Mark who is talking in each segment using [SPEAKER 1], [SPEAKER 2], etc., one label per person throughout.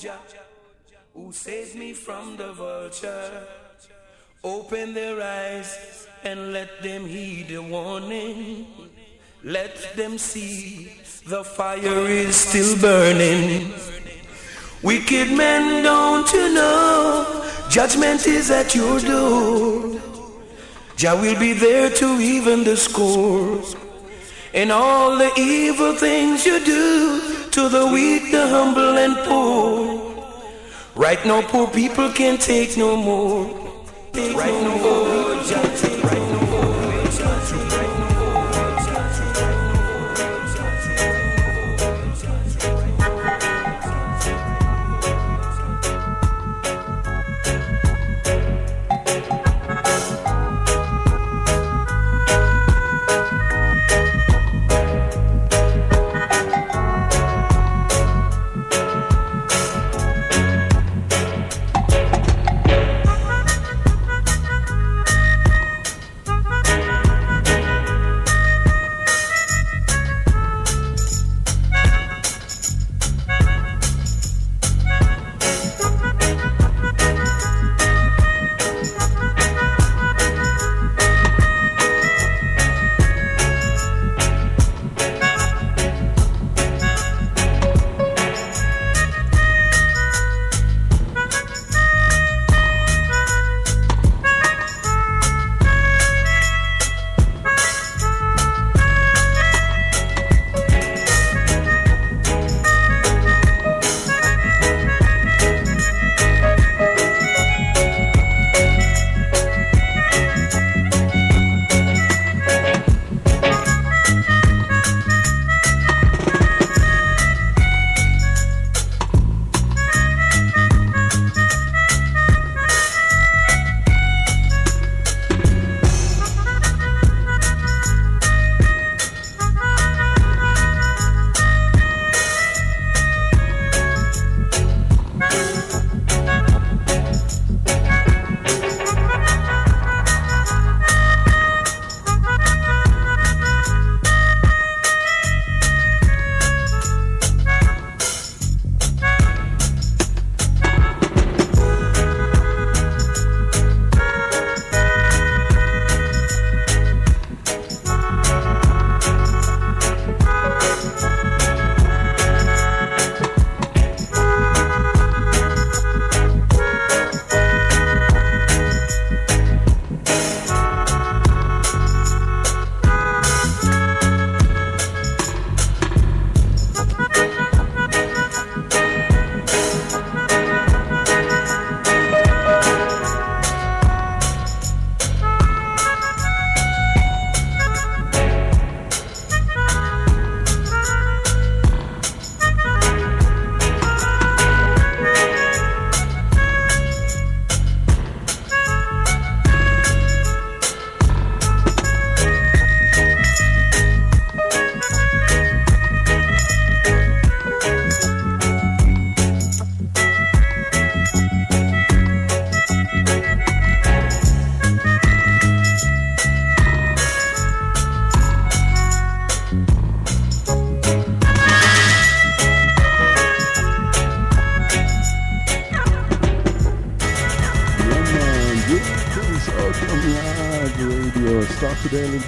[SPEAKER 1] Jah, who saves me from the vulture. Open their eyes and let them heed the warning. Let them see the fire is still burning. Wicked men, don't you know? Judgment is at your door. Jah will be there to even the score. And all the evil things you do to the weak, the humble, and poor. Right now, poor people can take no more. Take right no more. Right no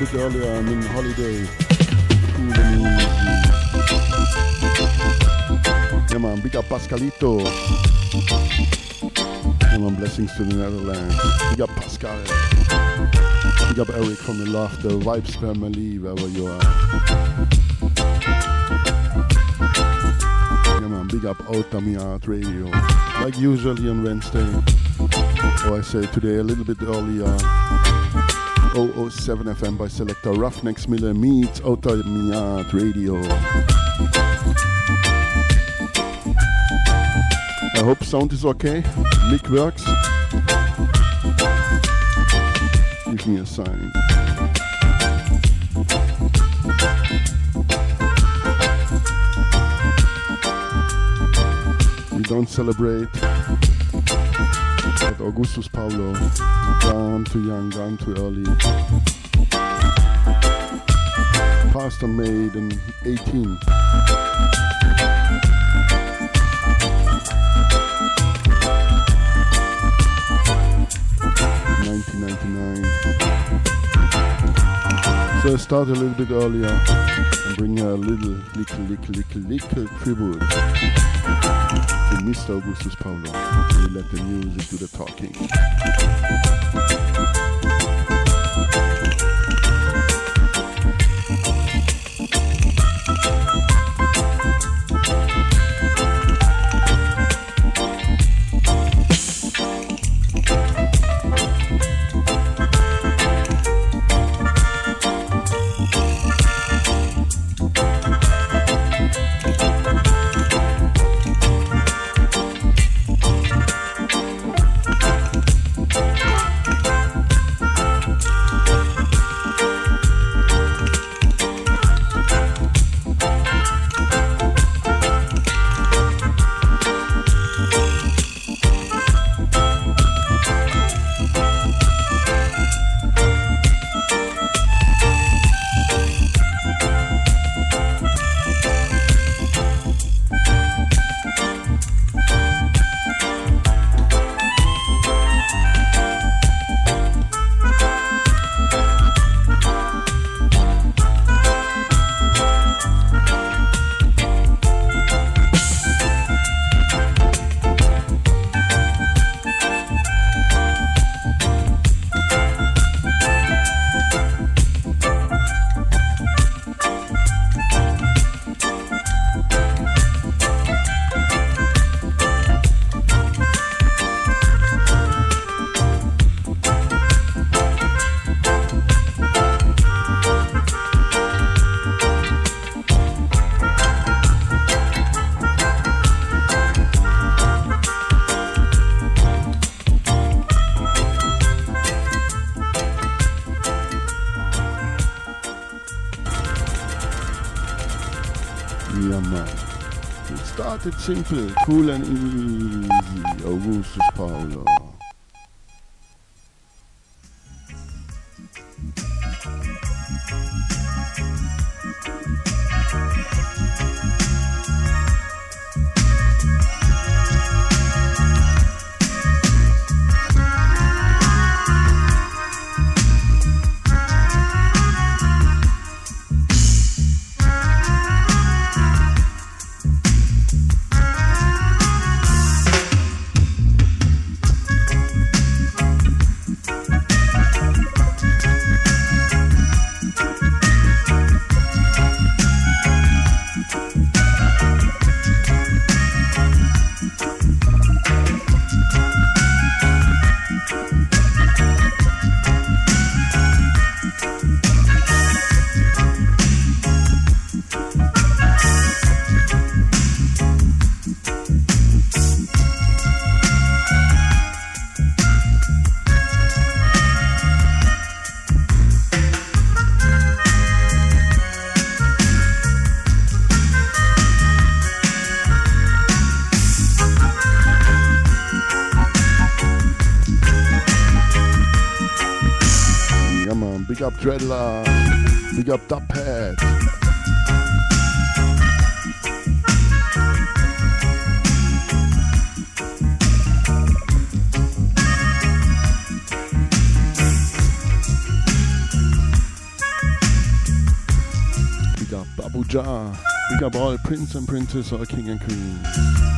[SPEAKER 2] bit earlier. I'm in holiday. Yeah, man. Big up Pascalito. Yeah, man. Blessings to the Netherlands. Big up Pascal. Big up Eric from the Laughter Vibes family, wherever you are. Yeah, man. Big up Outta Mi Yard Radio. Like usually on Wednesday. Or I say today a little bit earlier. 007 FM by Selector Ruffneck Smille meets Outta Mi Yard Radio. I hope sound is okay. Mic works. Give me a sign. We don't celebrate with Augustus Pablo. Gone too young, gone too early. Pastor in 18. Nineteen ninety nine. So I start a little bit earlier and bring a little, little, little, little, little tribute to Mr. Augustus Pablo. We let the music do the talking. Simple, cool and easy. Augustus Pablo. Dreadlock. Big up that pad. Big up Abuja. Big up all prince and princess or king and queen.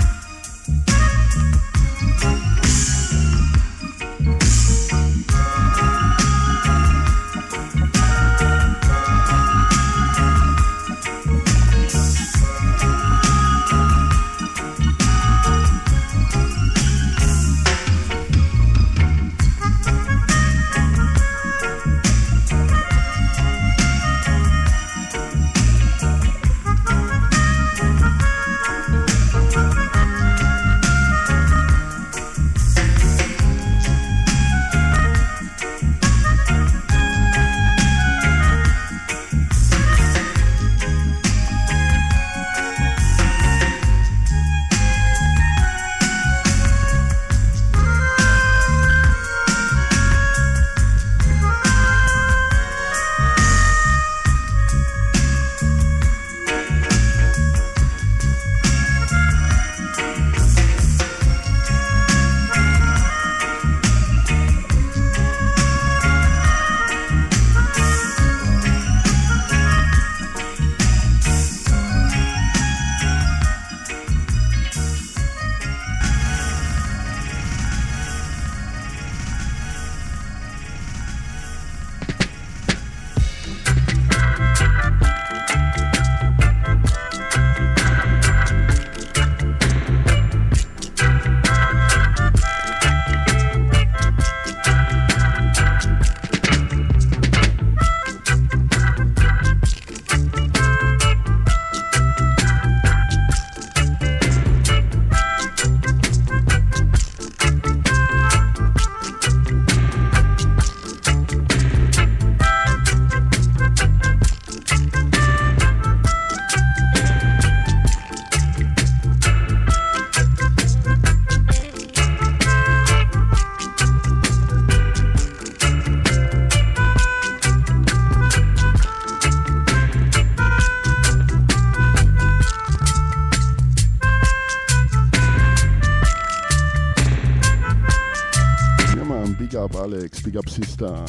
[SPEAKER 2] Big up sister.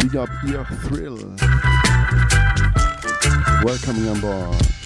[SPEAKER 2] Big up Ear Thrill. Welcome on board.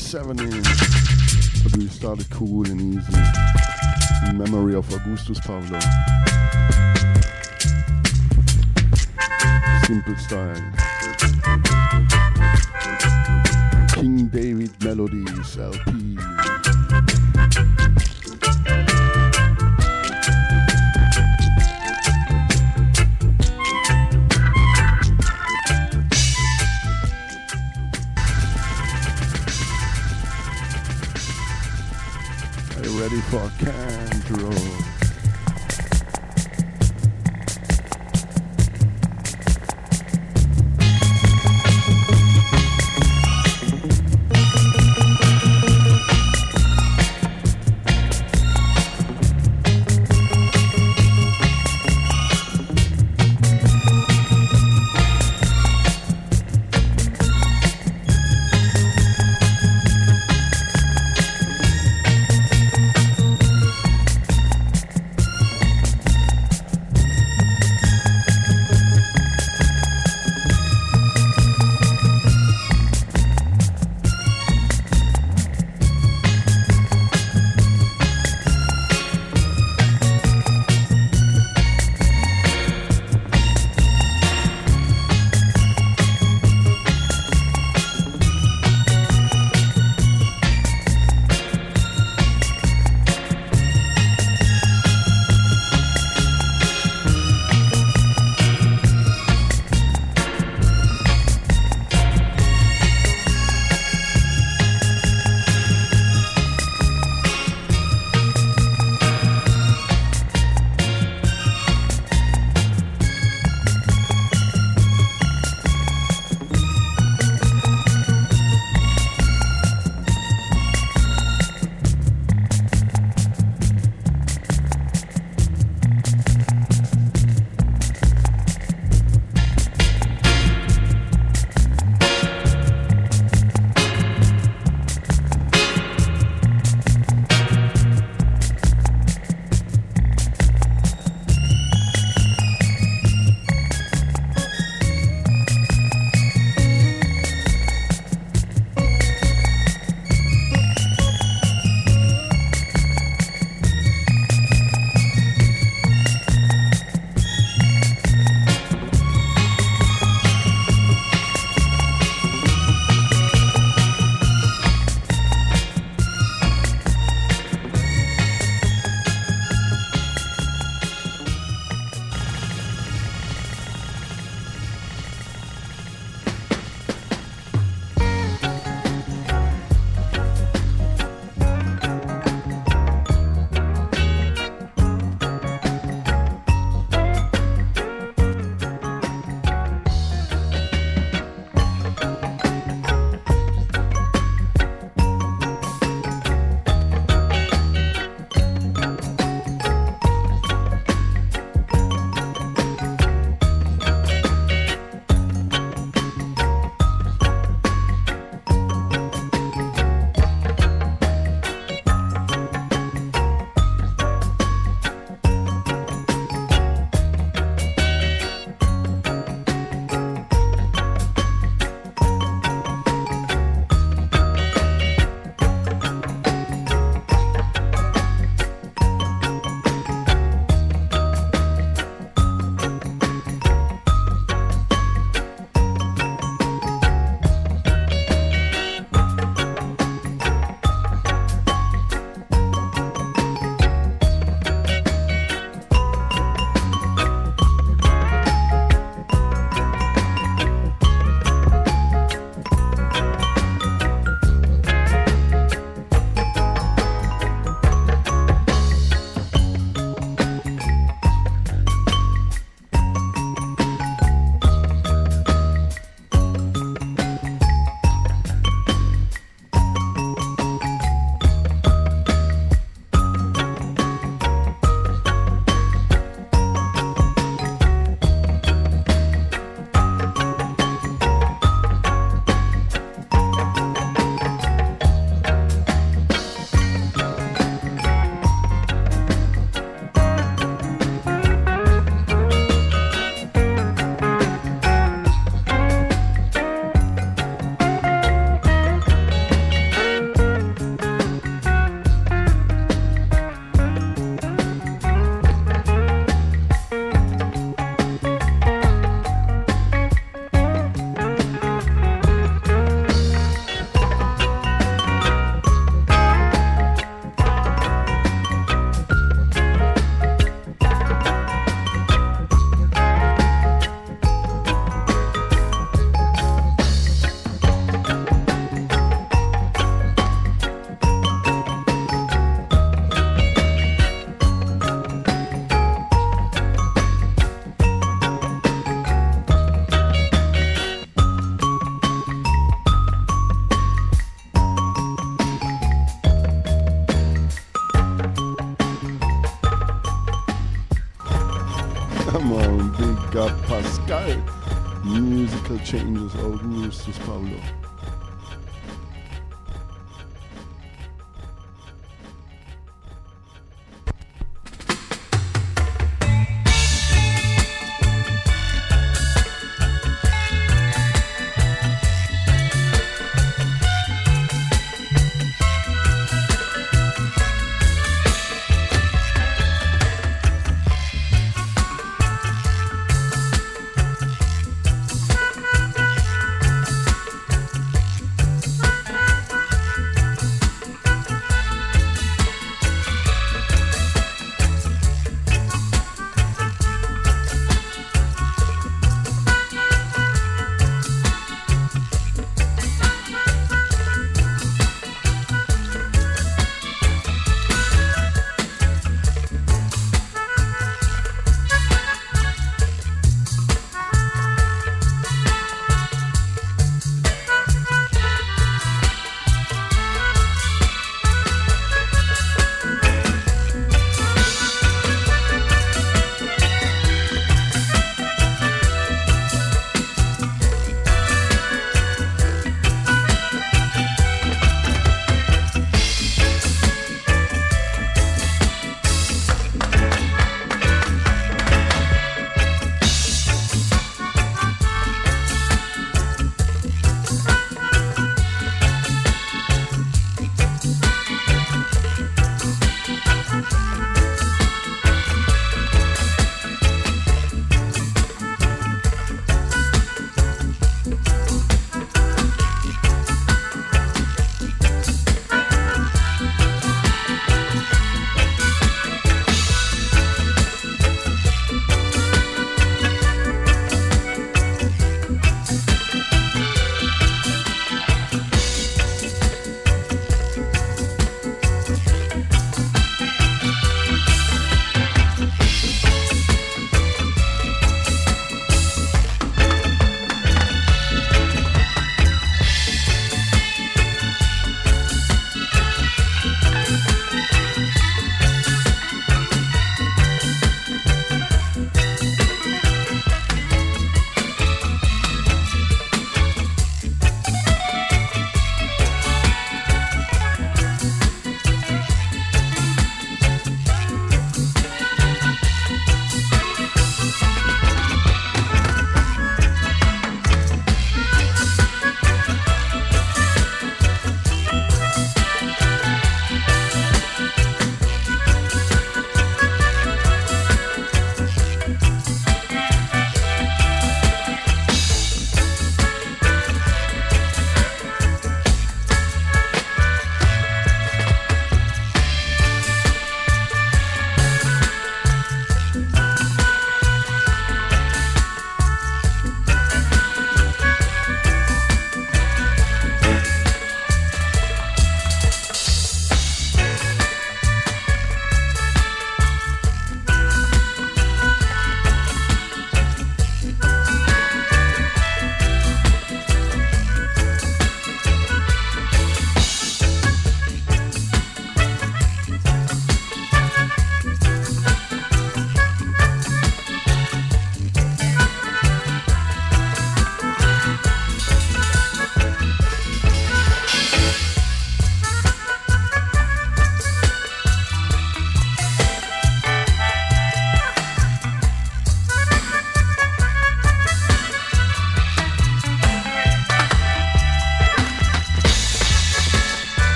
[SPEAKER 2] A 7 inch. But we started cool and easy. In memory of Augustus Pablo. For Candro. Musical Changes, Augustus Pablo. man.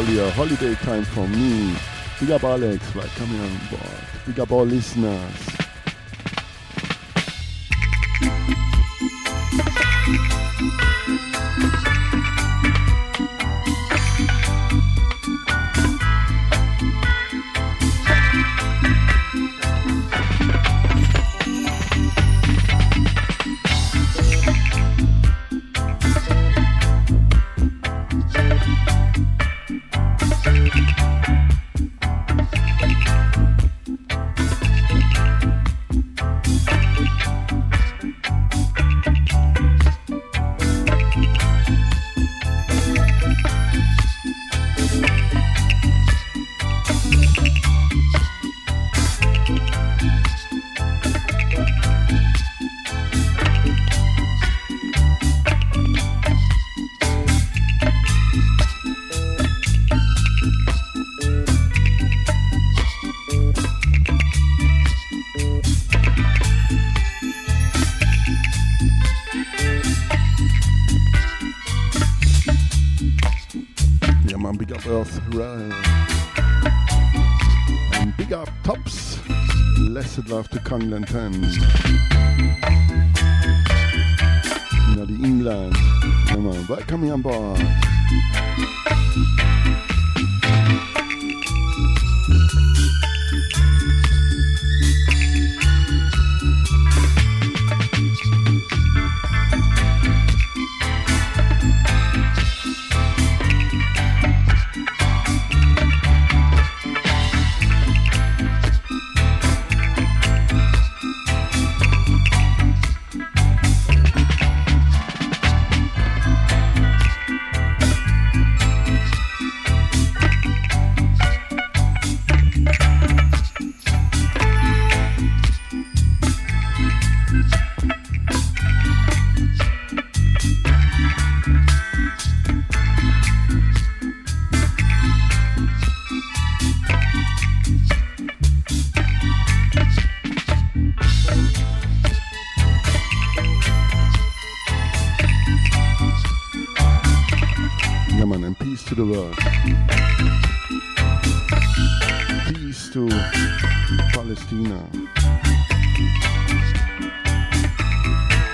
[SPEAKER 2] Earlier. Holiday time for me. Big up Alex for coming on board. Big up all listeners. England Thames. Now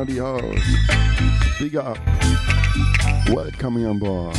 [SPEAKER 2] In the house. Big up. Welcome on board.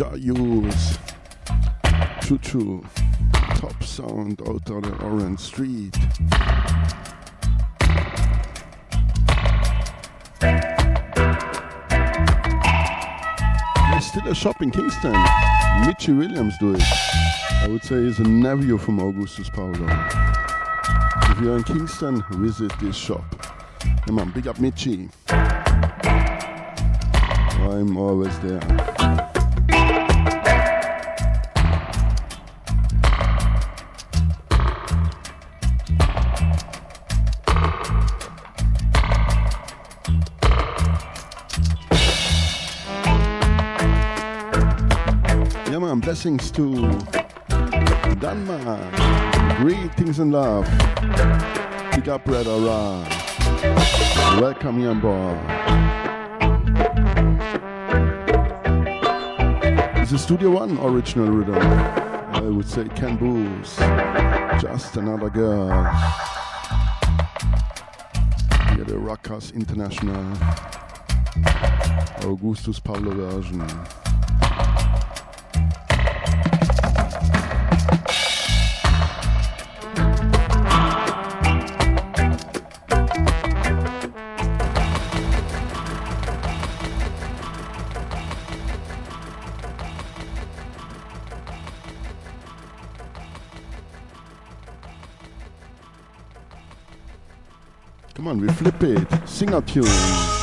[SPEAKER 2] Ja Rule's Choo Choo Top Sound out on Orange Street.
[SPEAKER 3] There's still a shop in Kingston. Mitchie Williams do it. I would say he's a nephew from Augustus Pablo. If you're in Kingston, visit this shop. Come on, big up Mitchie. I'm always there. Blessings to Denmark. Greetings and love. Big up, Red Ra. Welcome you on board. It's a Studio One original rhythm. I would say Ken Boothe. Just another girl. Here the Rockers International. Augustus Pablo version. Sing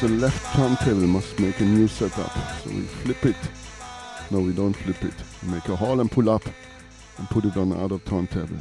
[SPEAKER 3] the left turntable, must make a new setup. So we flip it. No, we don't flip it. We make a haul and pull up and put it on the other turntable.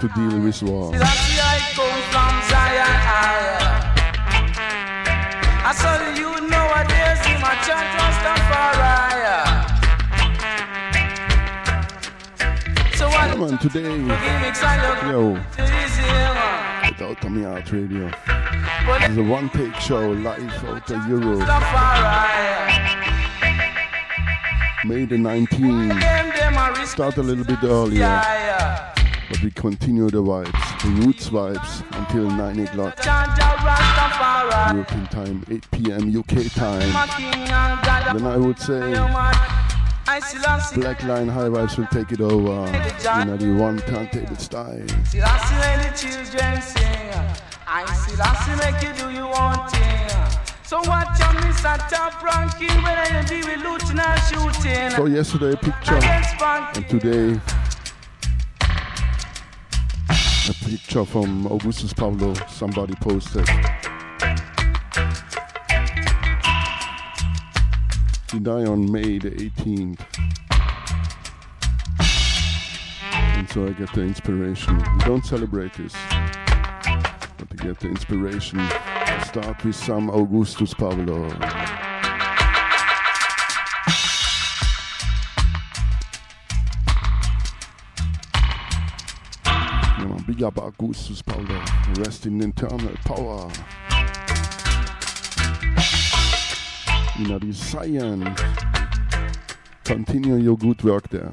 [SPEAKER 2] To deal with war. I
[SPEAKER 1] saw you nowadays in my church So what
[SPEAKER 2] Come on, today, yo, with Outta Mi Yard Radio. It's a one take show live out of Europe. May the 19th. Start a little bit earlier. But we continue the vibes, the roots vibes, until 9 o'clock. European time, 8 p.m. UK time. Then I would say Black Line High Vibes will take it over in the one turntable style. So what you miss a top ranking when you deal with looting and shooting? So yesterday picture and today picture from Augustus Pablo somebody posted. He died on May the 18th. And so I get the inspiration. We don't celebrate this, but to get the inspiration, start with some Augustus Pablo. Big up Augustus Pablo. Rest in internal power. In the science. Continue your good work there.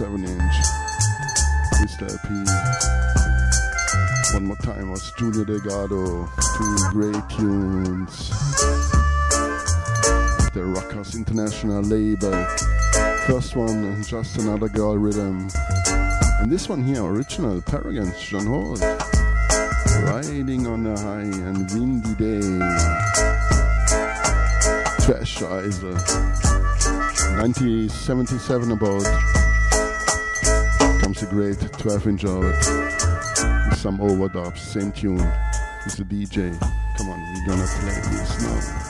[SPEAKER 4] 7 inch. Mr. P. One more time was Junior Delgado. Two great tunes. The Rockers International label. First one, Just Another Girl Rhythm. And this one here, original, Paragons, John Holt. Riding on a high and windy day. Treasure Isle. 1977 uh, about. Great 12 inch out. Some overdubs, same tune. It's a DJ. Come on, we're gonna play this now.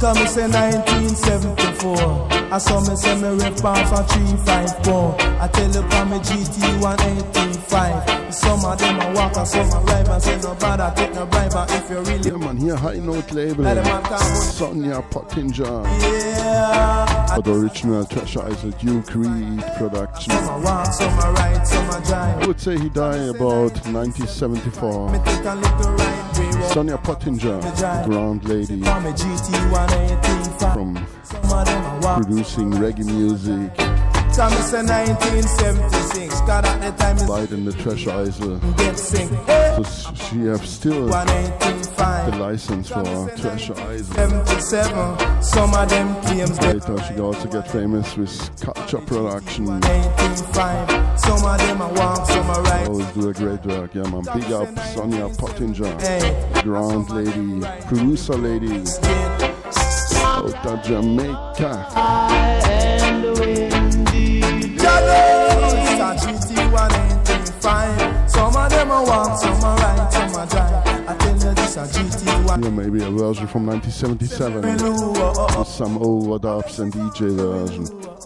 [SPEAKER 5] Come me say 1974. I saw me say me rip off a 354. I tell you for me GT 185. Some of them a walk and some a ride and say no bother take no bribe and if you really
[SPEAKER 2] Yeah man, here High Note label.
[SPEAKER 5] Let 'em man come on.
[SPEAKER 2] Sonia Pottinger.
[SPEAKER 5] yeah.
[SPEAKER 2] The original Treasure is a Duke Reid production.
[SPEAKER 5] Some a walk, some a ride, some a
[SPEAKER 2] I
[SPEAKER 5] drive.
[SPEAKER 2] I would say he died about 1974. Sonia Pottinger, Ground Lady,
[SPEAKER 5] For me GT 185.
[SPEAKER 2] from producing reggae music,
[SPEAKER 5] Come me say 1976. God at the
[SPEAKER 2] Treasure Isle. So she have still the license for Treasure Isle.
[SPEAKER 5] 77. Some of them claims that
[SPEAKER 2] Later she also get famous with Culture Production.
[SPEAKER 5] 185. Some of them a walk, some a ride.
[SPEAKER 2] Always do a great work, yeah man. Big up Sonia Pottinger, Ground Lady, Producer Lady, out of Jamaica.
[SPEAKER 5] It's a GT 185. Some of them a walk, some a ride,
[SPEAKER 2] Yeah, maybe a version from 1977 with some overdubs and DJ version.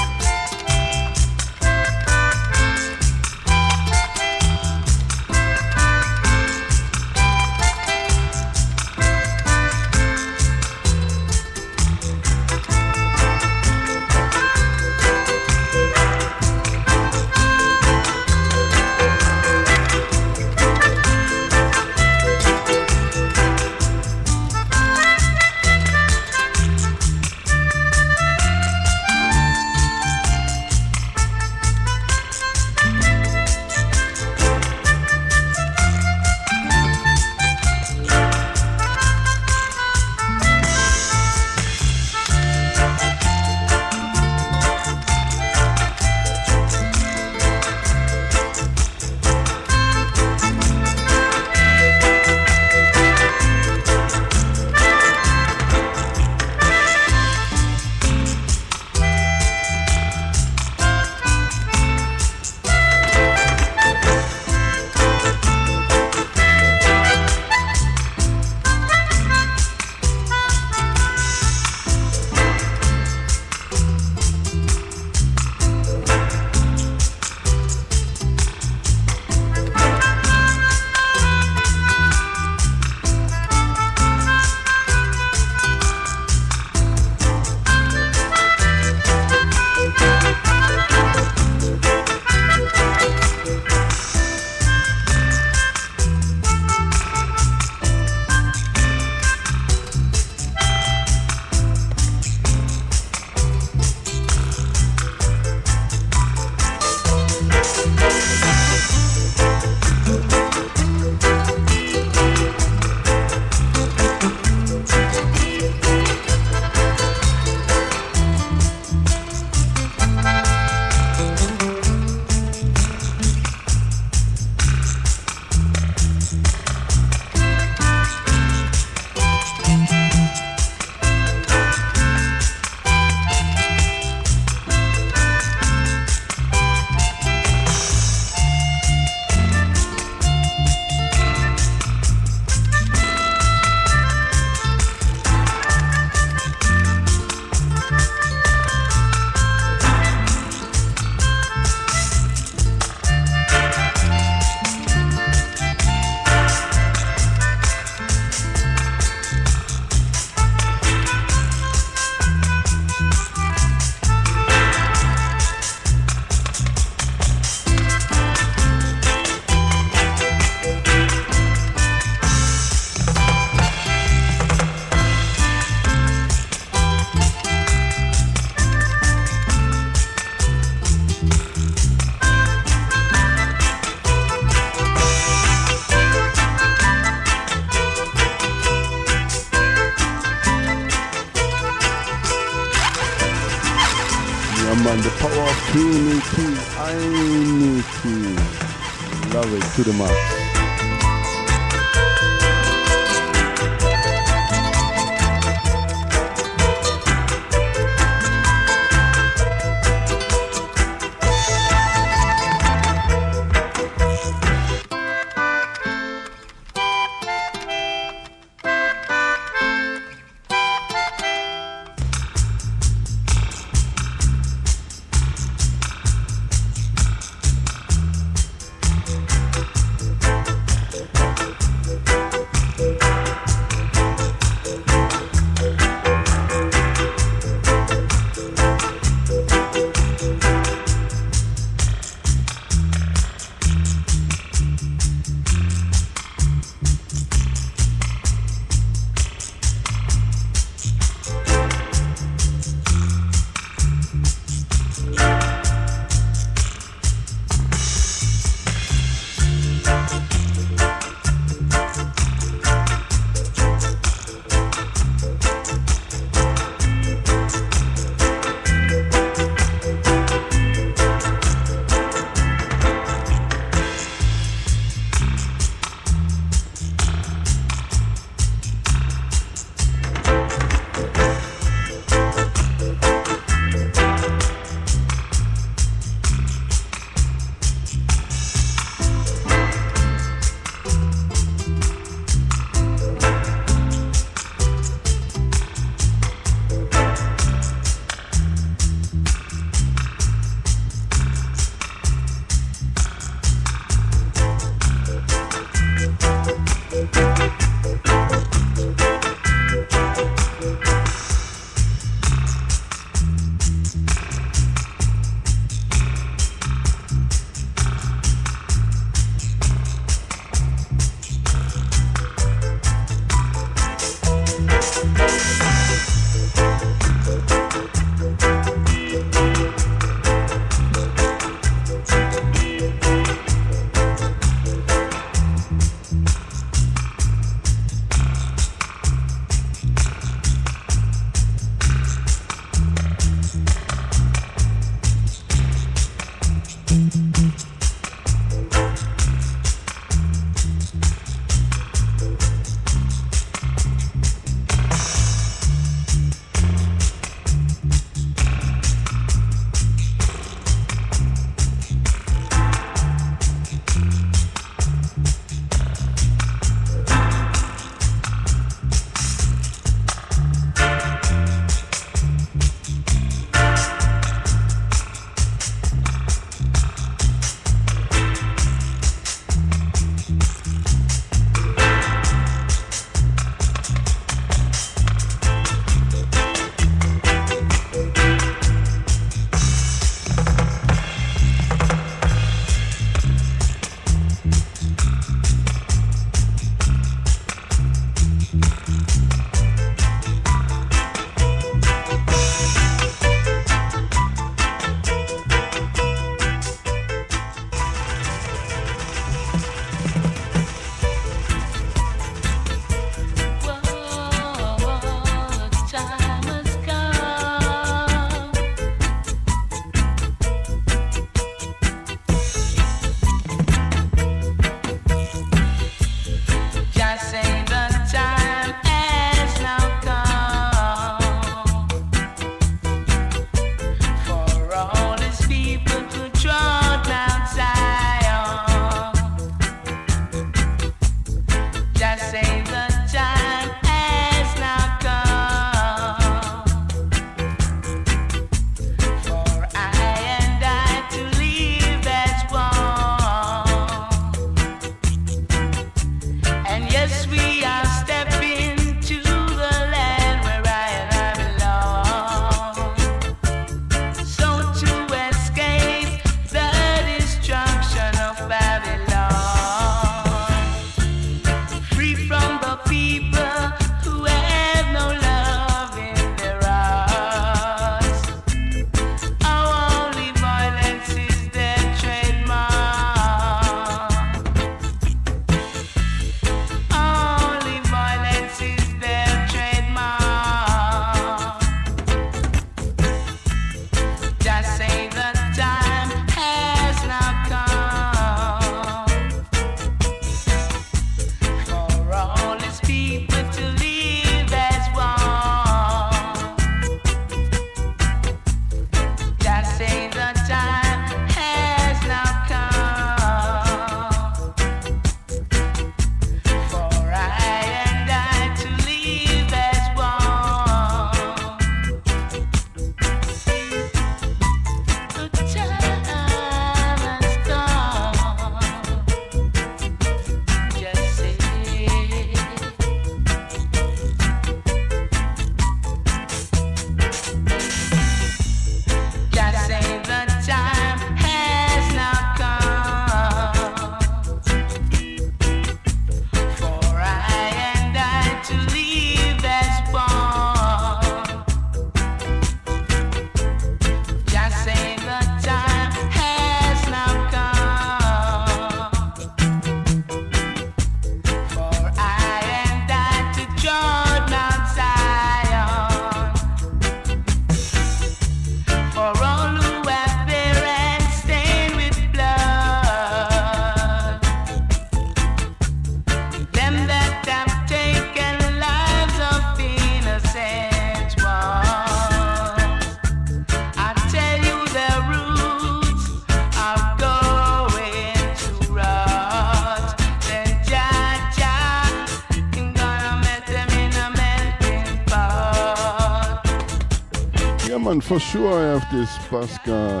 [SPEAKER 2] For sure I have this, Pascal.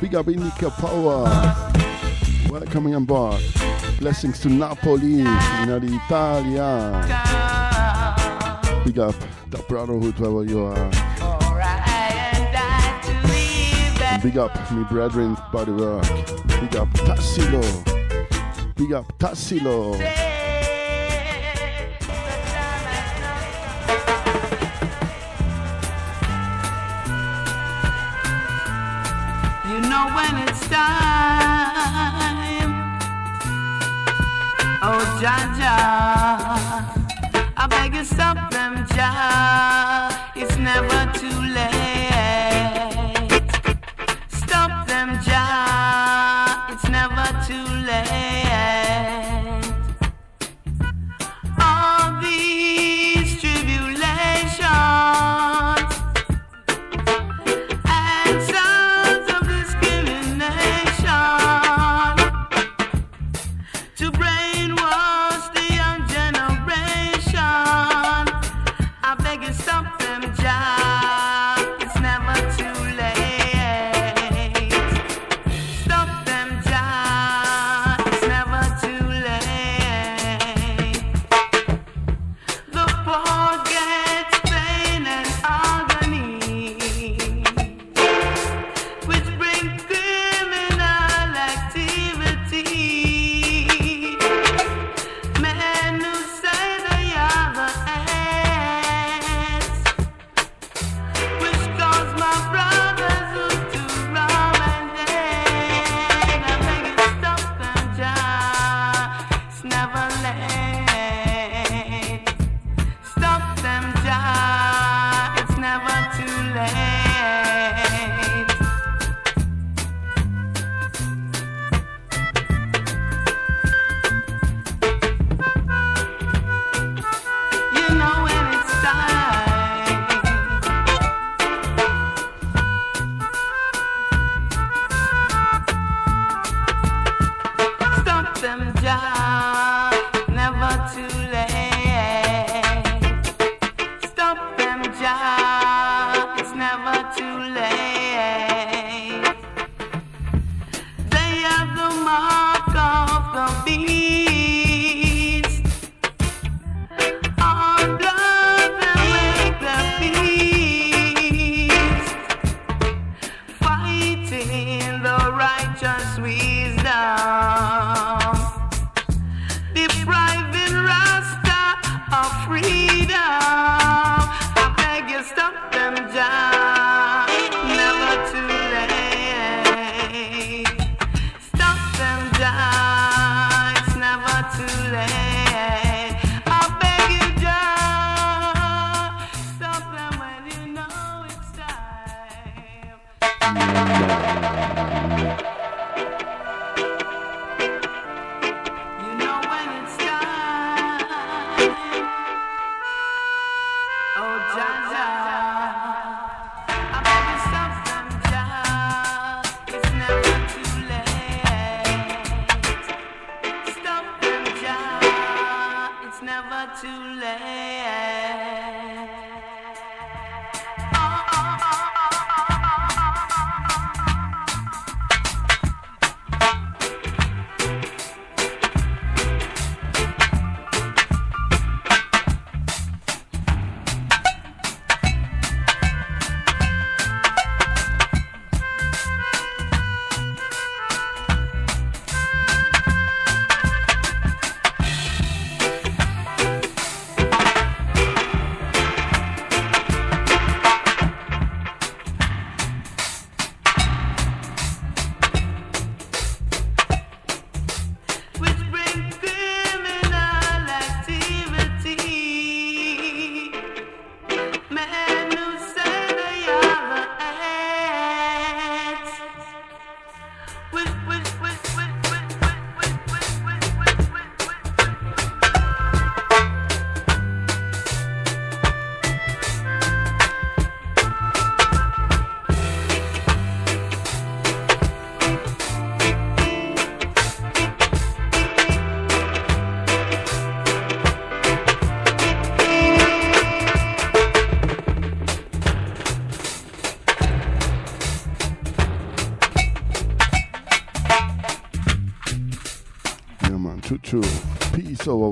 [SPEAKER 2] Big up Indica Power. Welcoming on board. Blessings to Napoli, in Italia. Big up the brotherhood wherever you are. Big up me brethren body work. Big up Tassilo. Big up Tassilo.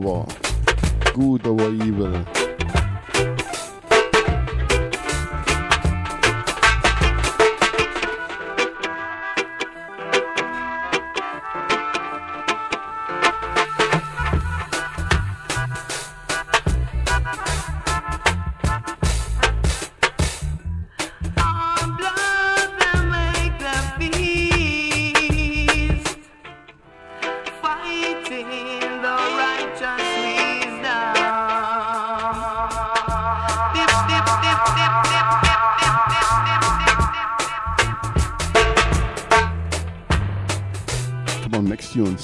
[SPEAKER 6] Peace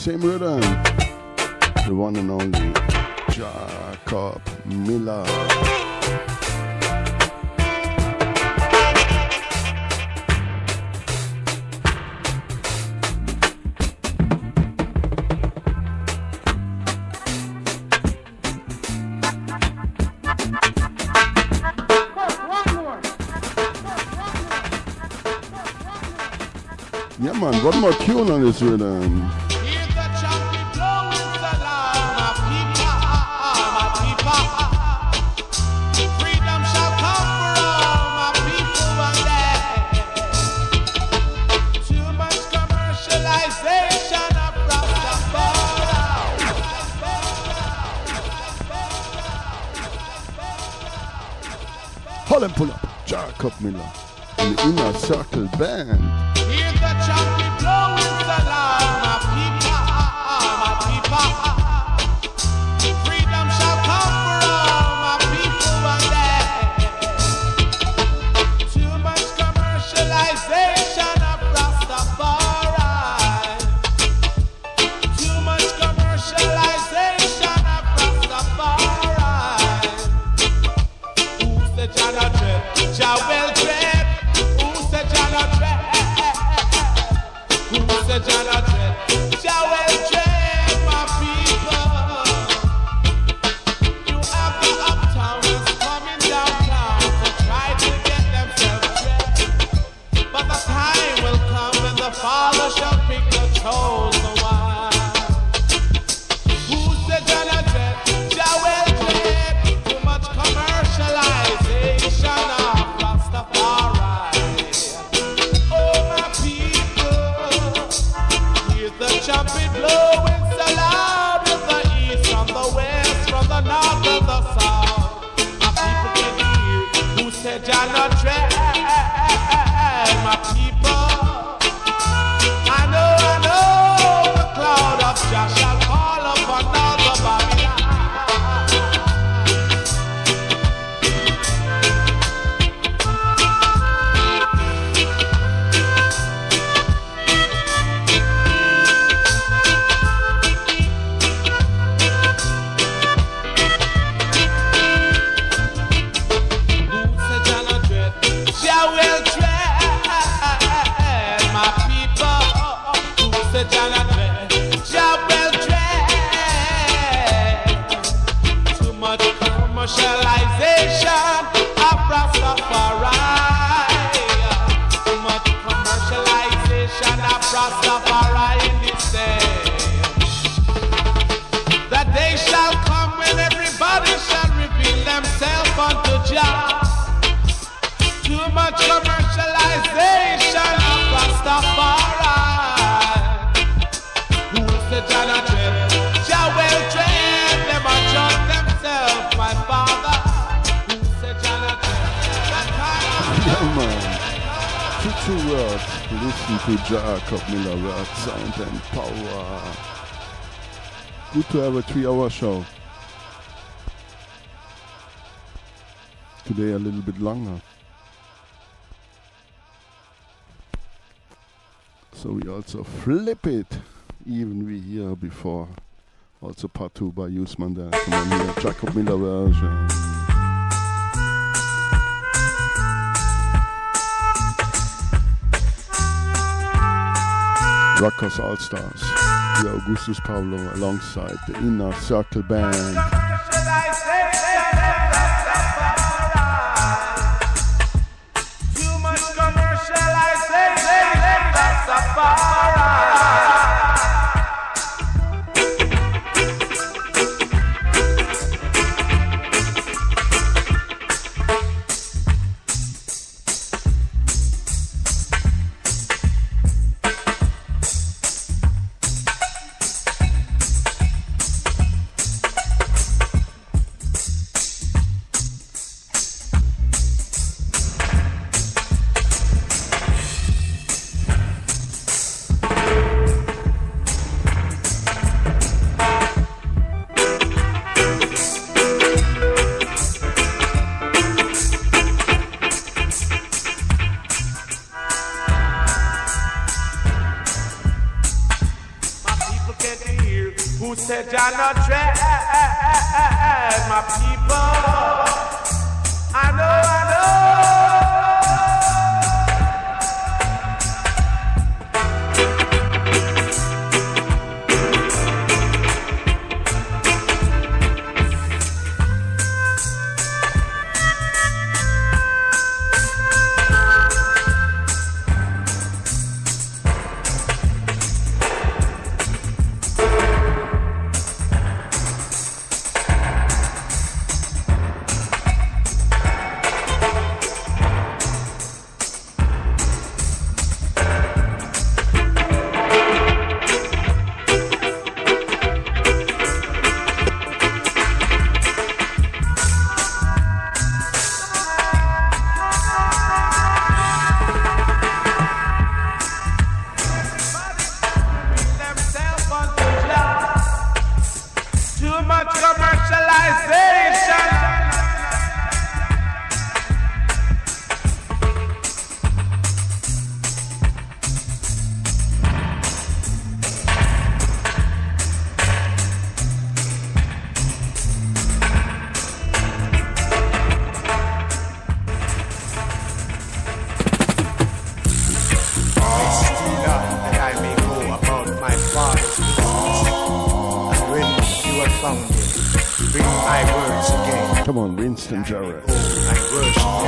[SPEAKER 6] same rhythm. The one and only Jacob Miller. One more tune on this rhythm. Flip it, even we hear before. Also part two by Usman there. Jacob Miller version. Rockers All Stars. the Augustus Pablo alongside the Inner Circle Band.
[SPEAKER 3] Winston Jarrett.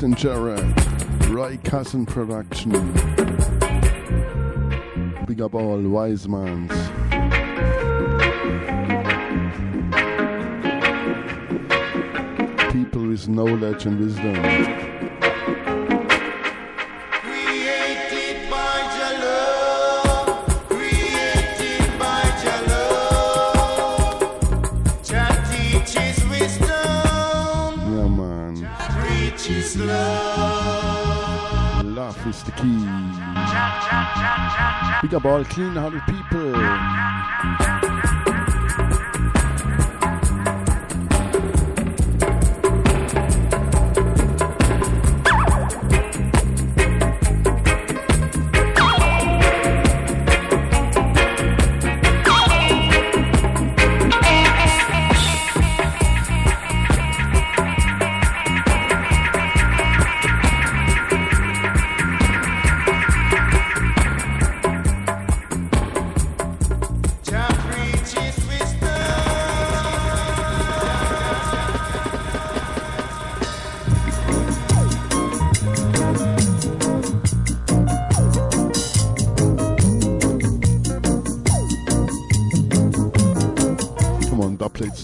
[SPEAKER 2] Winston Jarrett, Roy Cousin Production. Big up all wise mans. People with knowledge and wisdom. Ball, clean hearted people.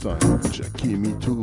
[SPEAKER 2] time. Jackie Mittoo.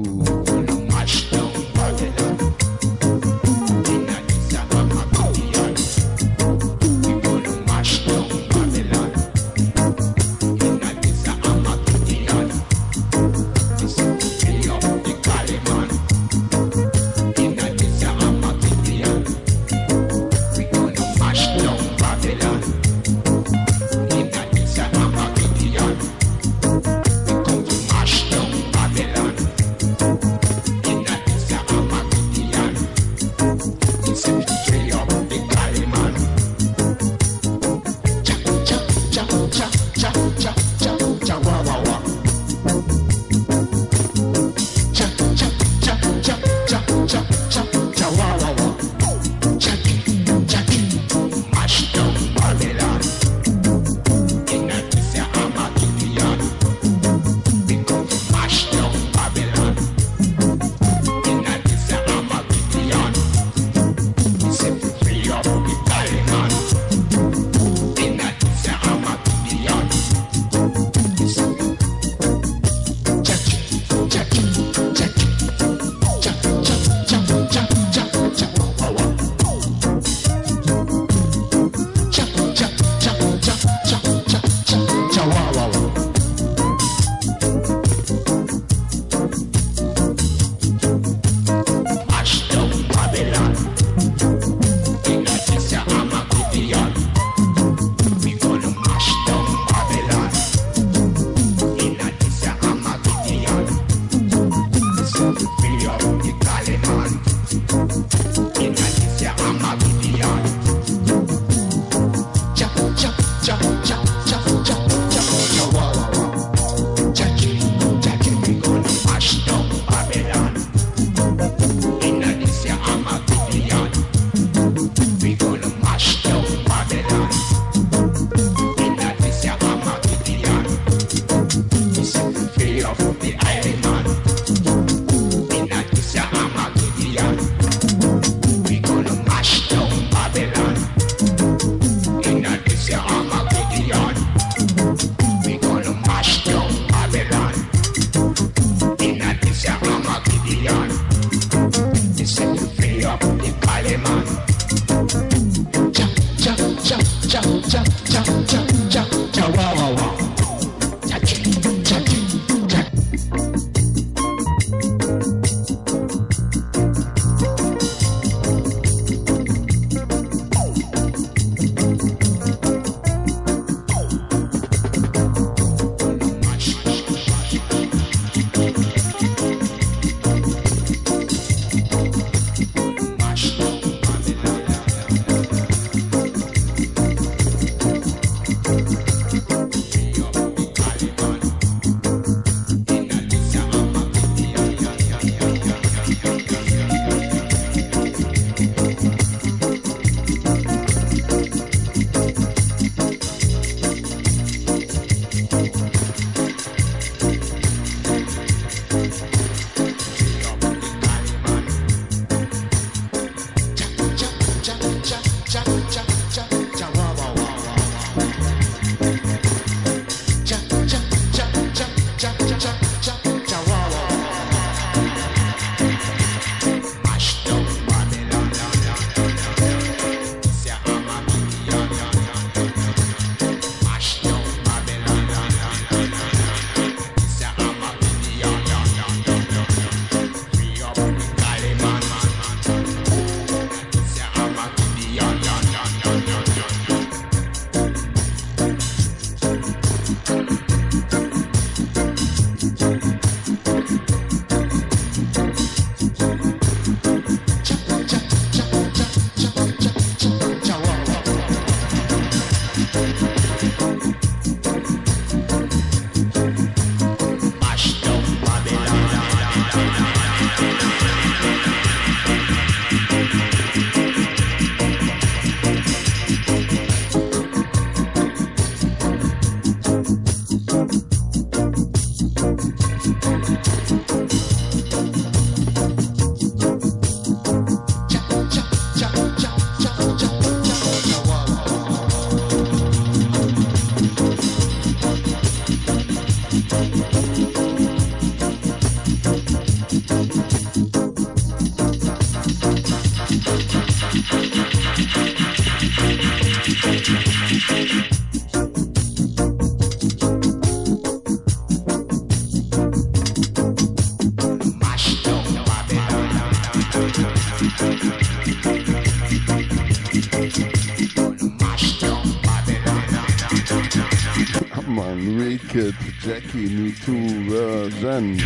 [SPEAKER 2] Jackie Mittoo version.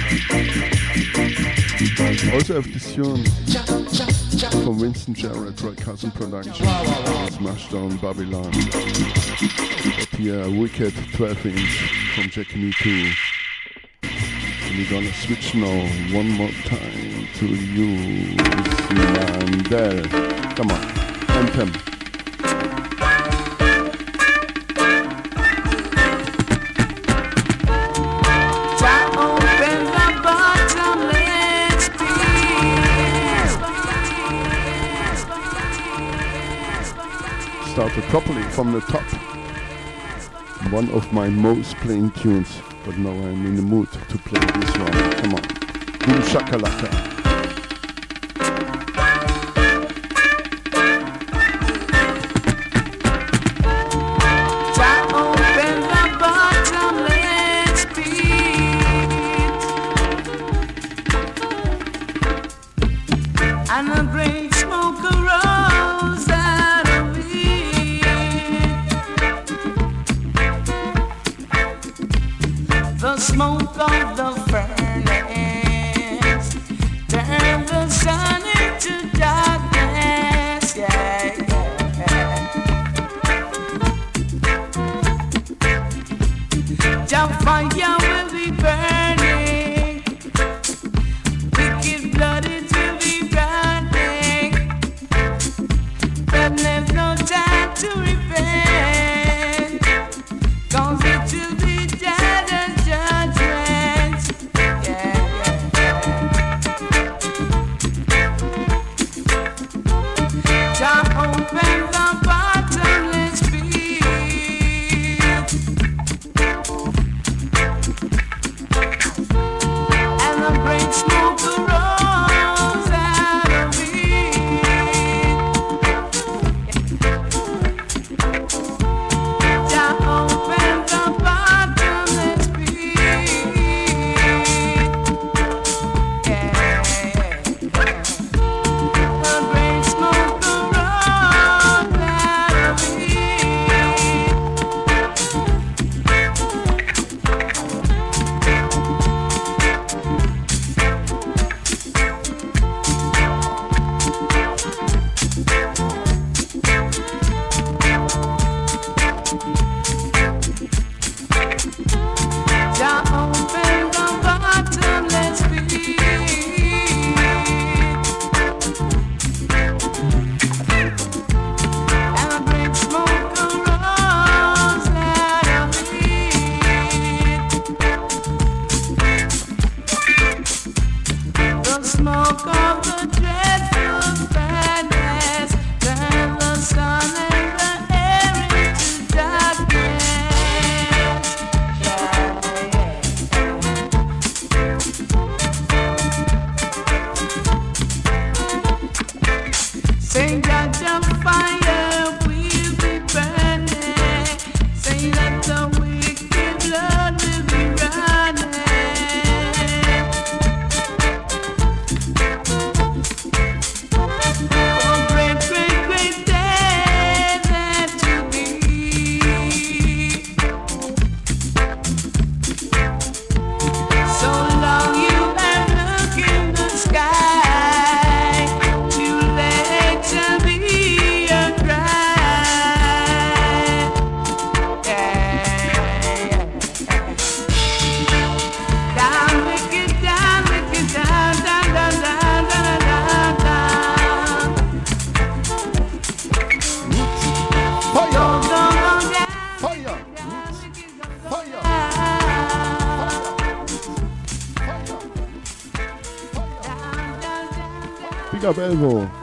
[SPEAKER 2] Also auf this tune from Winston Jarrett, Roy Cousin Production. Smashdown Babylon. But here, Wicked 12 inch from Jackie Mittoo. And we're gonna switch now one more time to you. Come on, anthem. Started properly from the top. One of my most playing tunes, but now I'm in the mood to play this one. Come on. Boom shakalaka. Big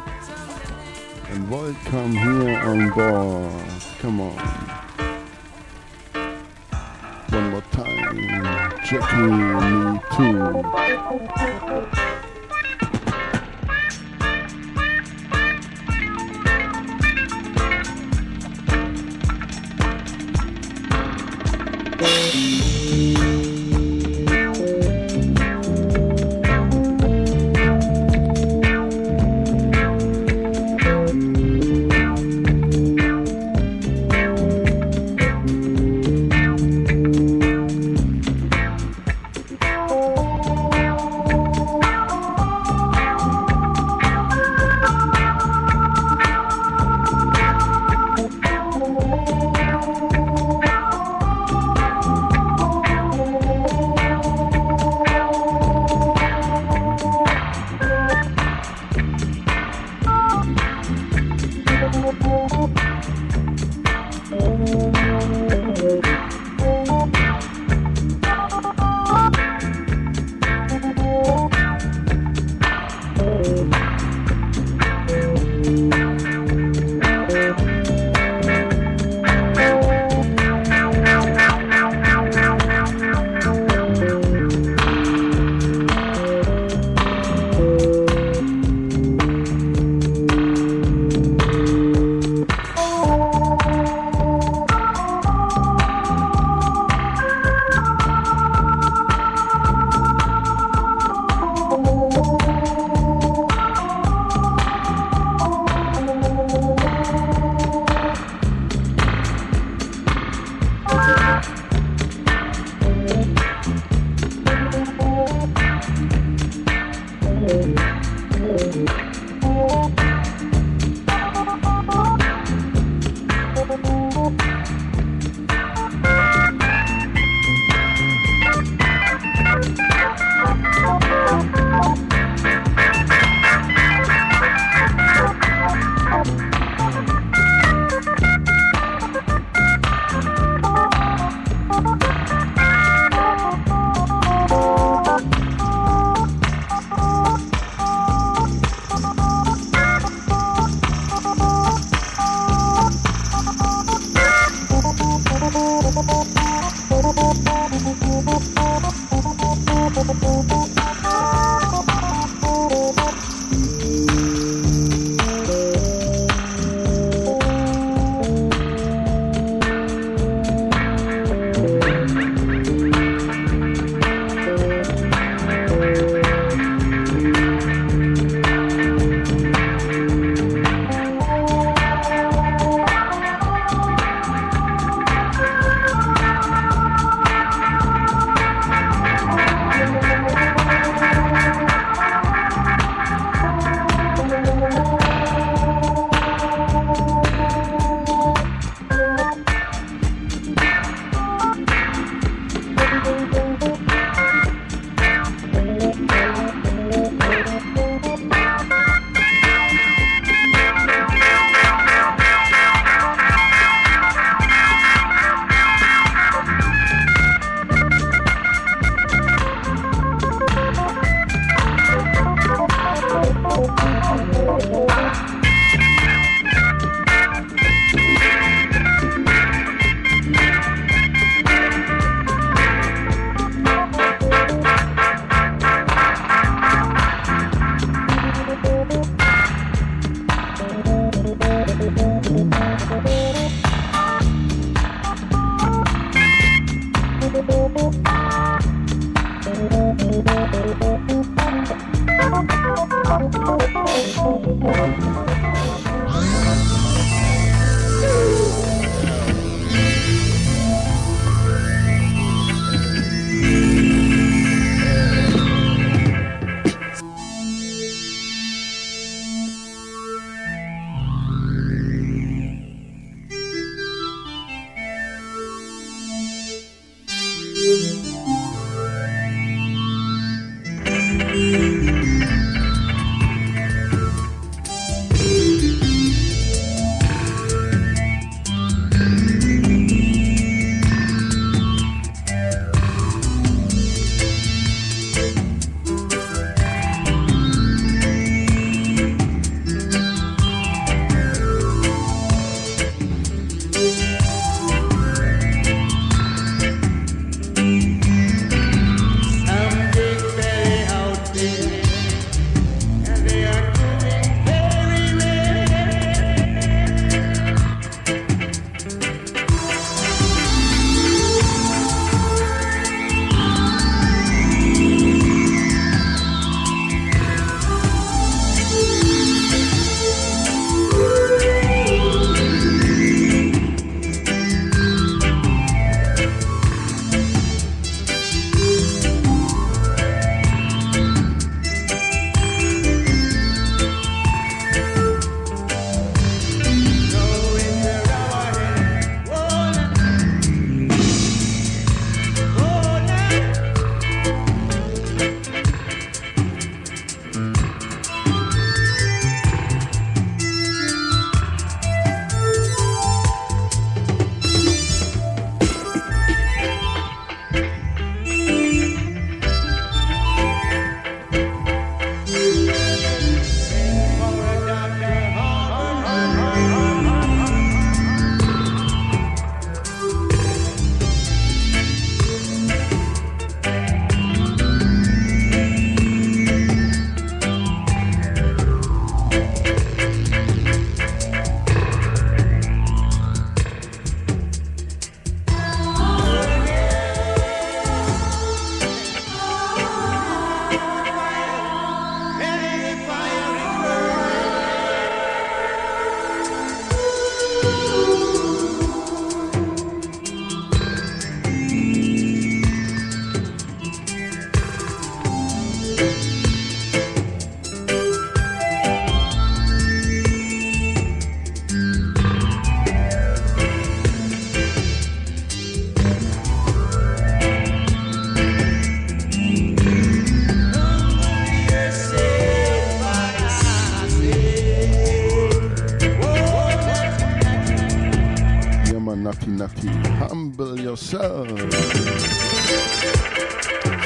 [SPEAKER 2] yourself.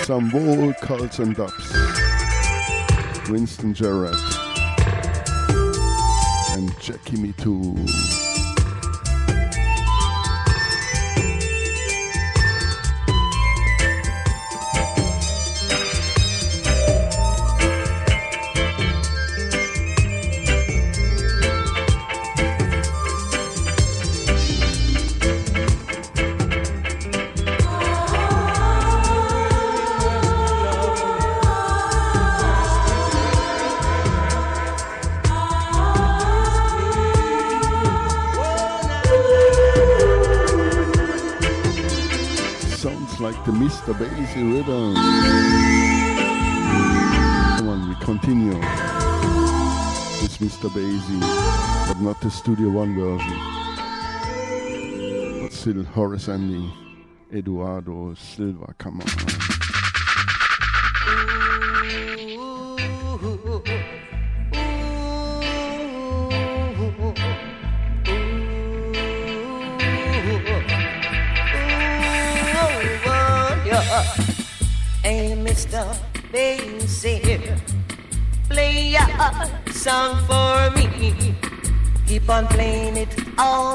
[SPEAKER 2] Some cults and dubs. Winston Jarrett and Jackie Mittoo. The Bassie rhythm. Come on, we continue. It's Mr. Bassie, but not the Studio One version. But still Horace Andy, Everton Silva, come on.
[SPEAKER 3] Song for me. Keep on playing it all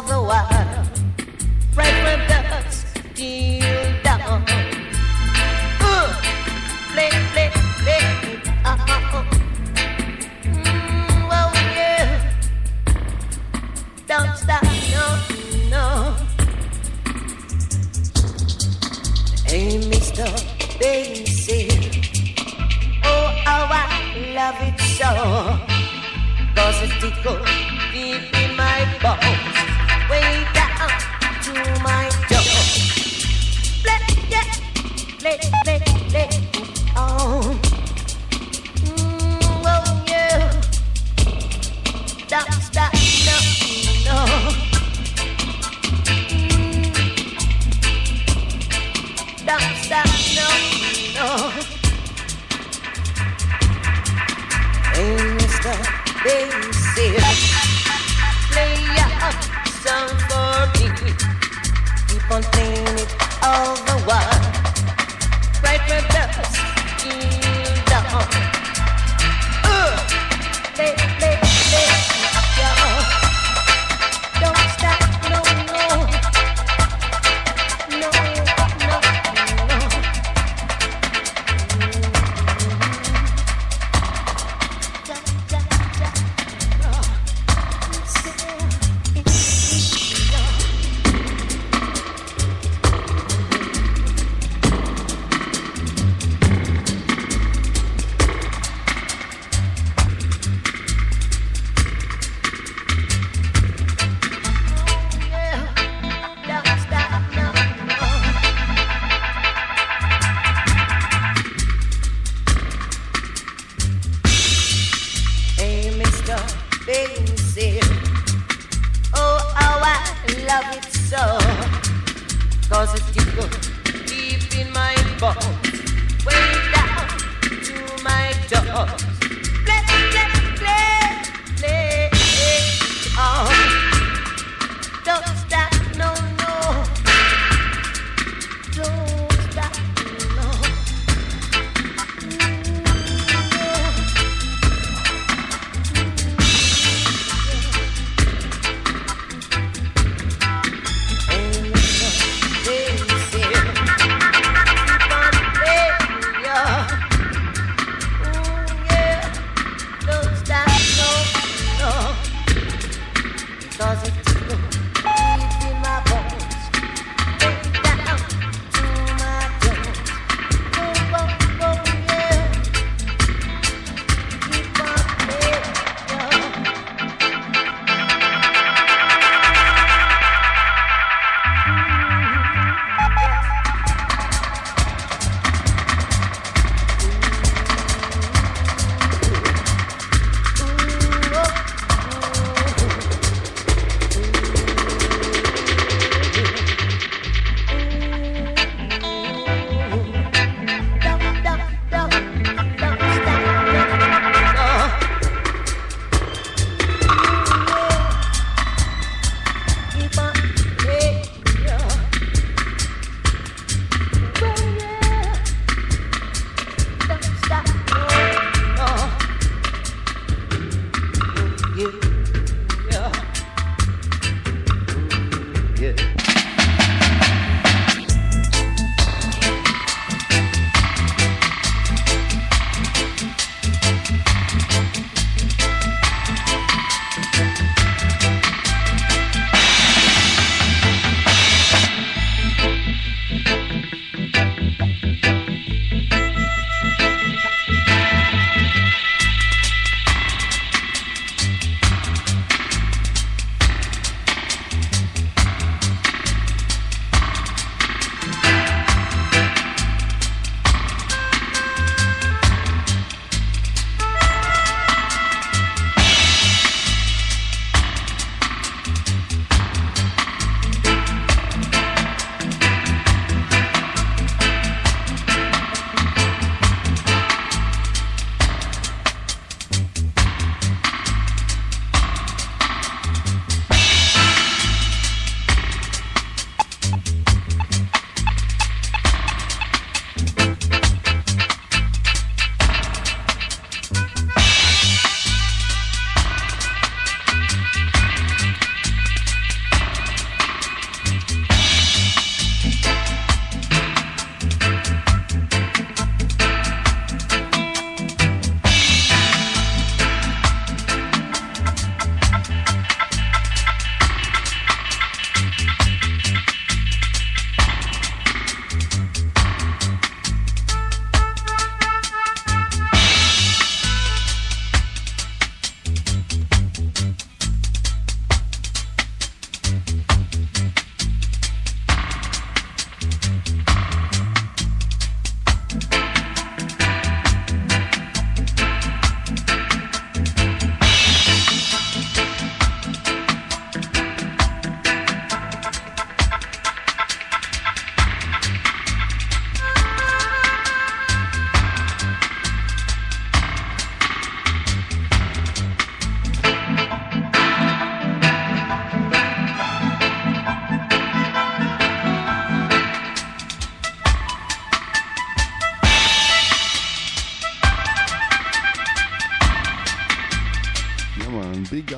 [SPEAKER 3] don't stop,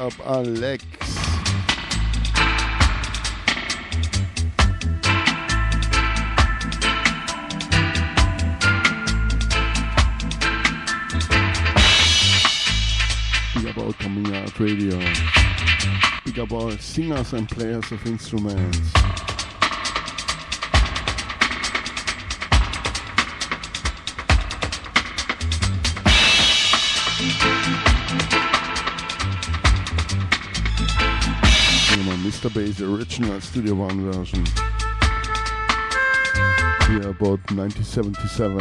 [SPEAKER 2] up Alex. Big up all coming out radio. Big up all singers and players of instruments. Bass original Studio One version. Here about 1977.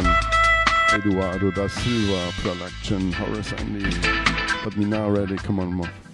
[SPEAKER 2] Everton DaSilva production, Horace Andy. But me now ready, come on, more.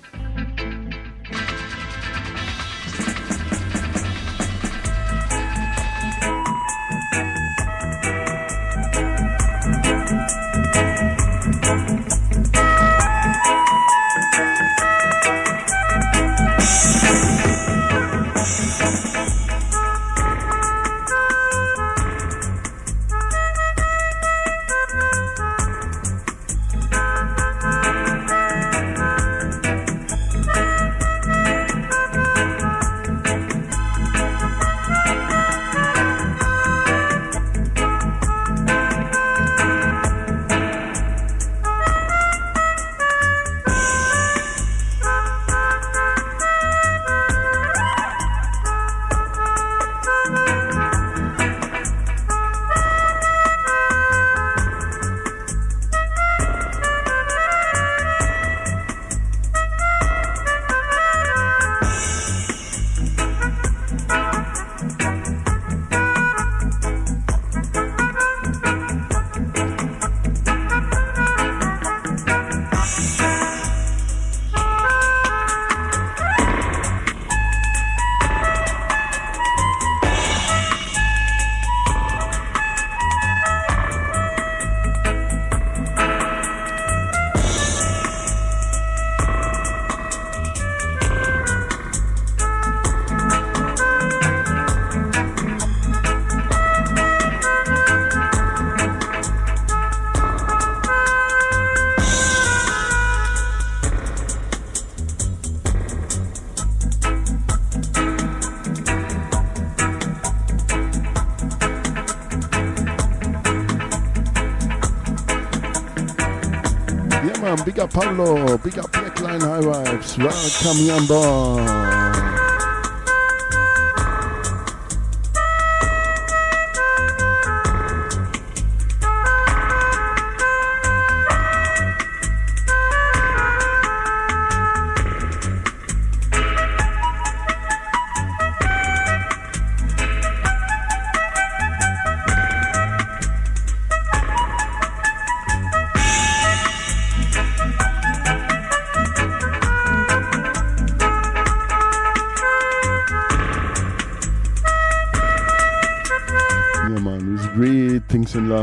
[SPEAKER 2] Up Pablo, big up Blackline High Vibes, welcome on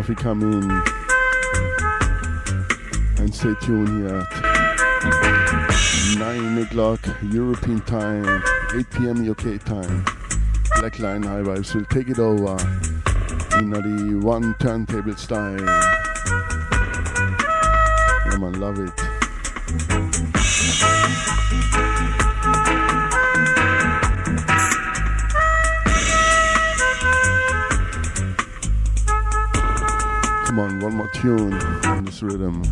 [SPEAKER 2] we come in and stay tuned here at 9 o'clock European time, 8 p.m. UK time. Blackline High Vibes will take it over in the one turntable style. Tune on this rhythm.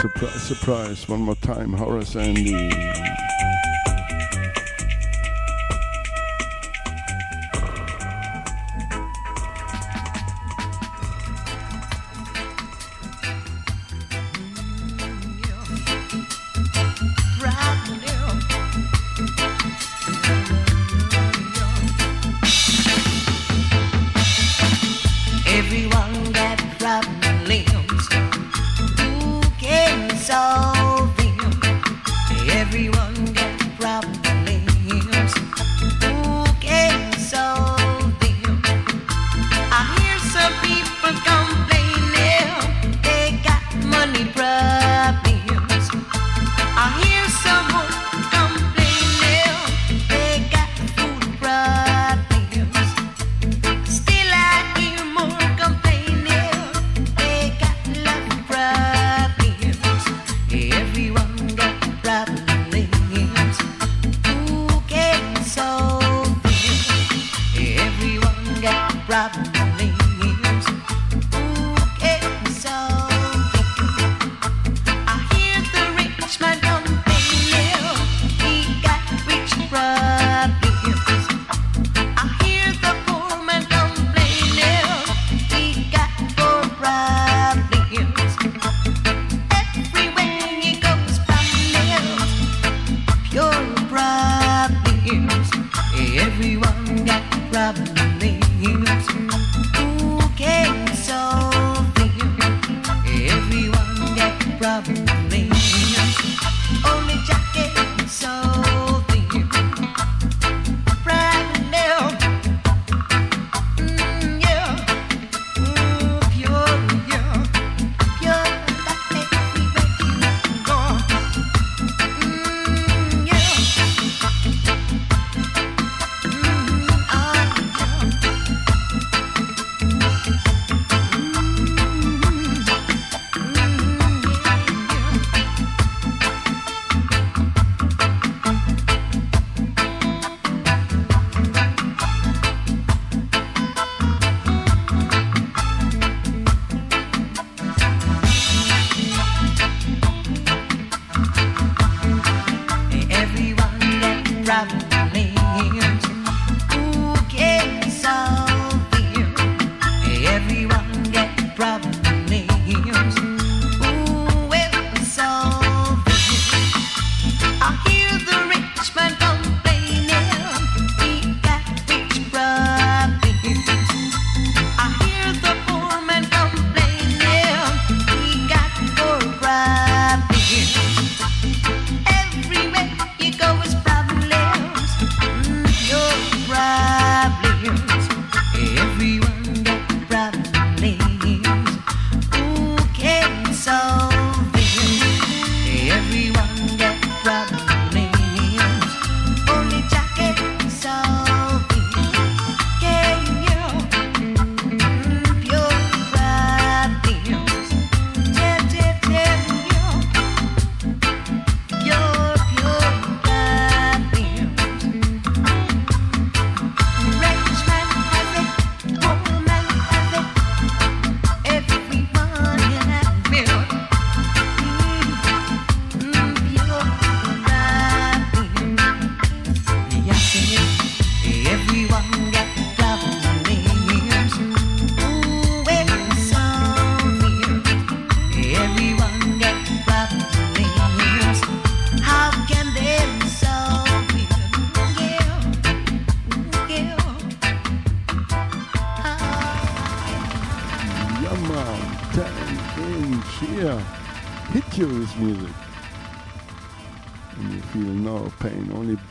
[SPEAKER 2] Surprise, surprise, one more time, Horace Andy.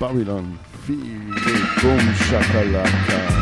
[SPEAKER 3] Babylon. Feel it, boom shakalaka.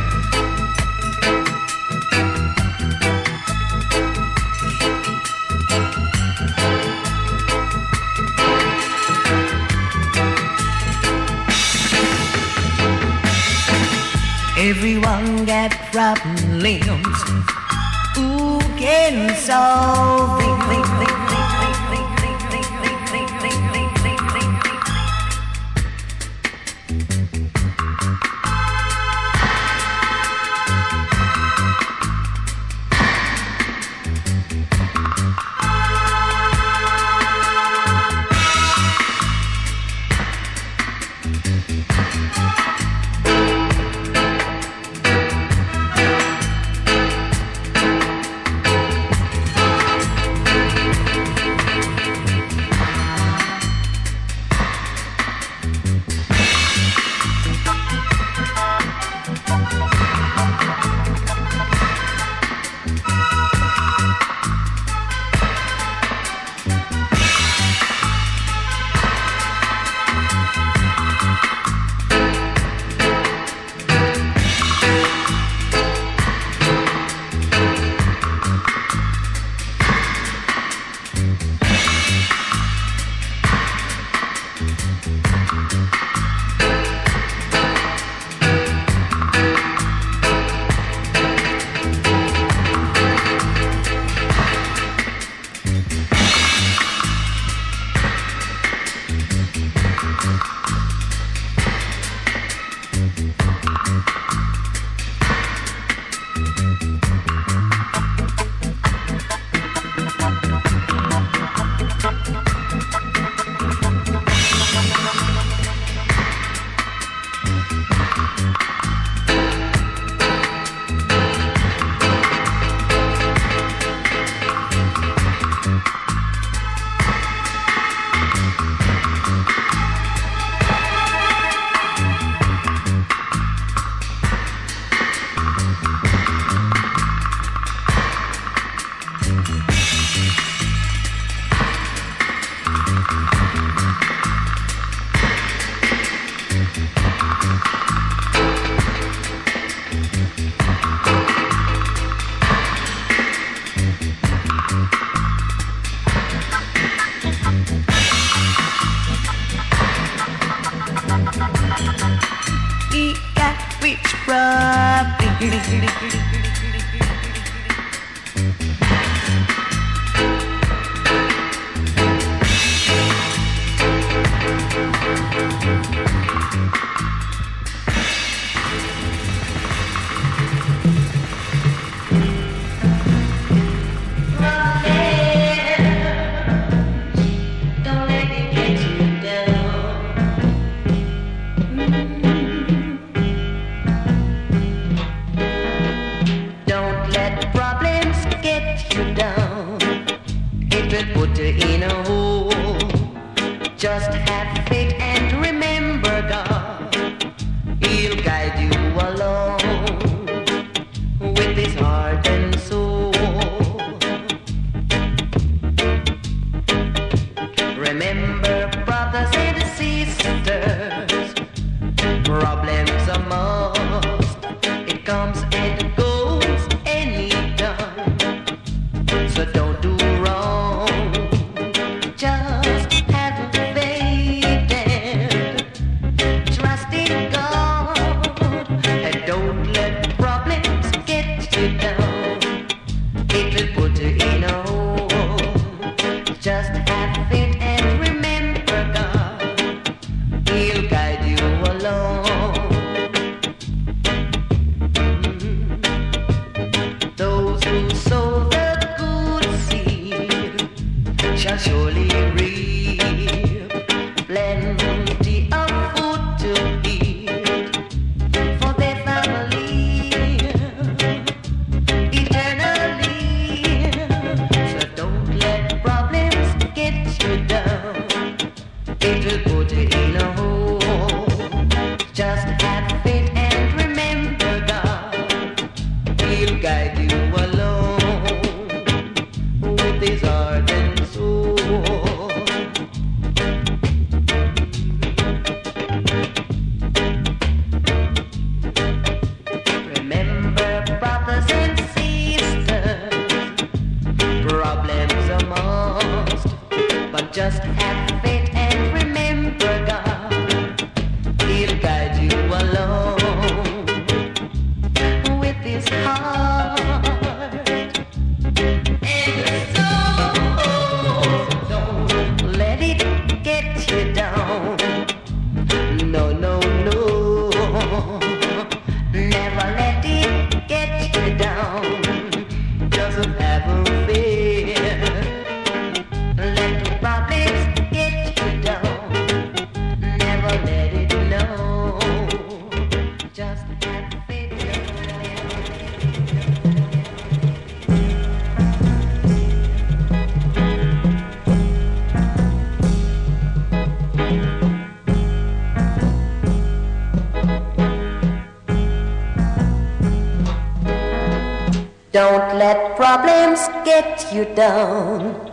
[SPEAKER 3] Get you down.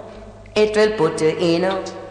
[SPEAKER 3] It will put you in a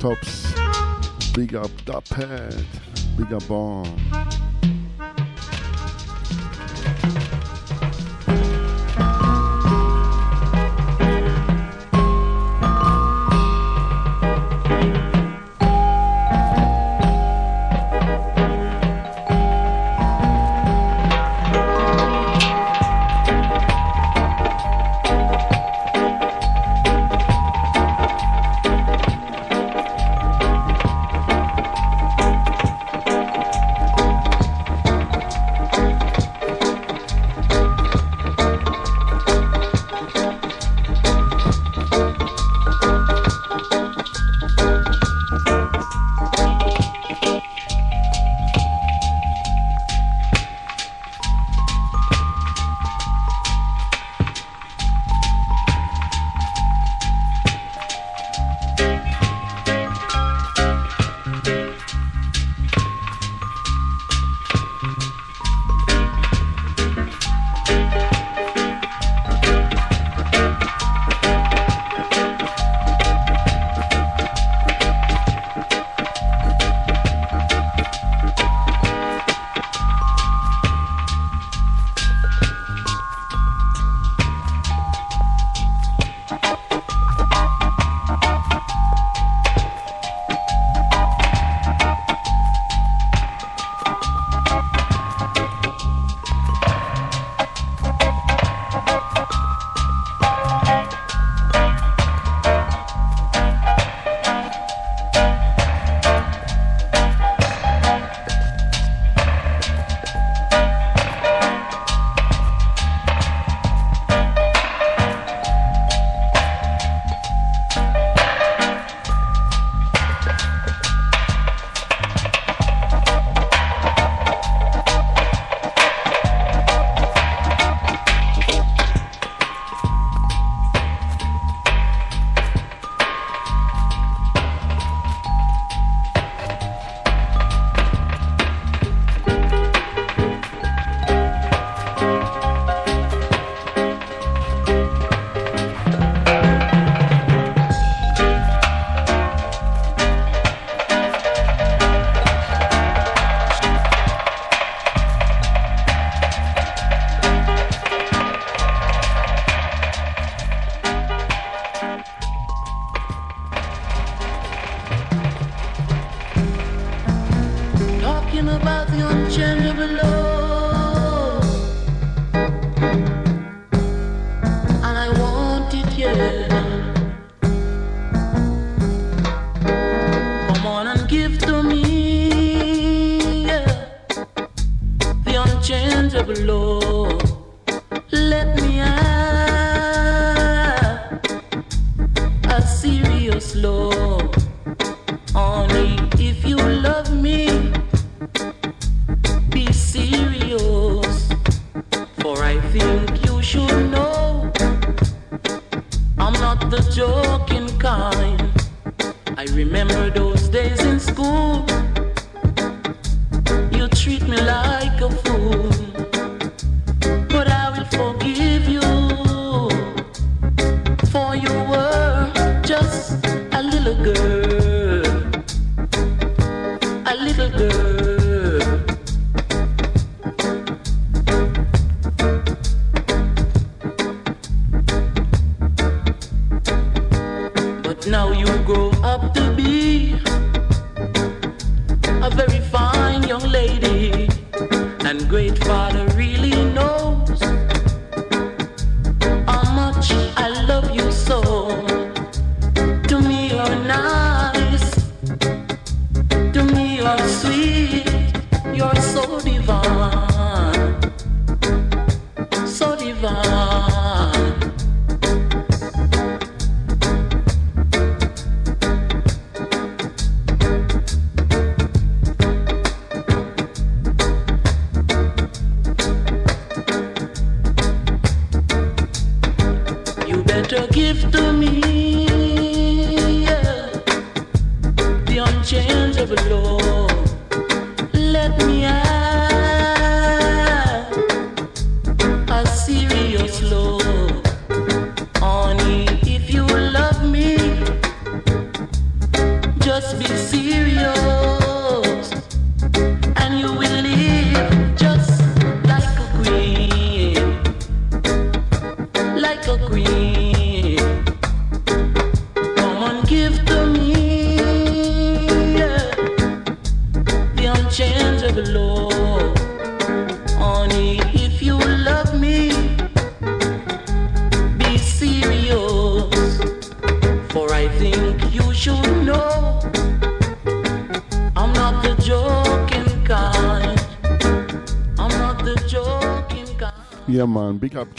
[SPEAKER 7] Tops. Big up Dapad. Big up Bomb.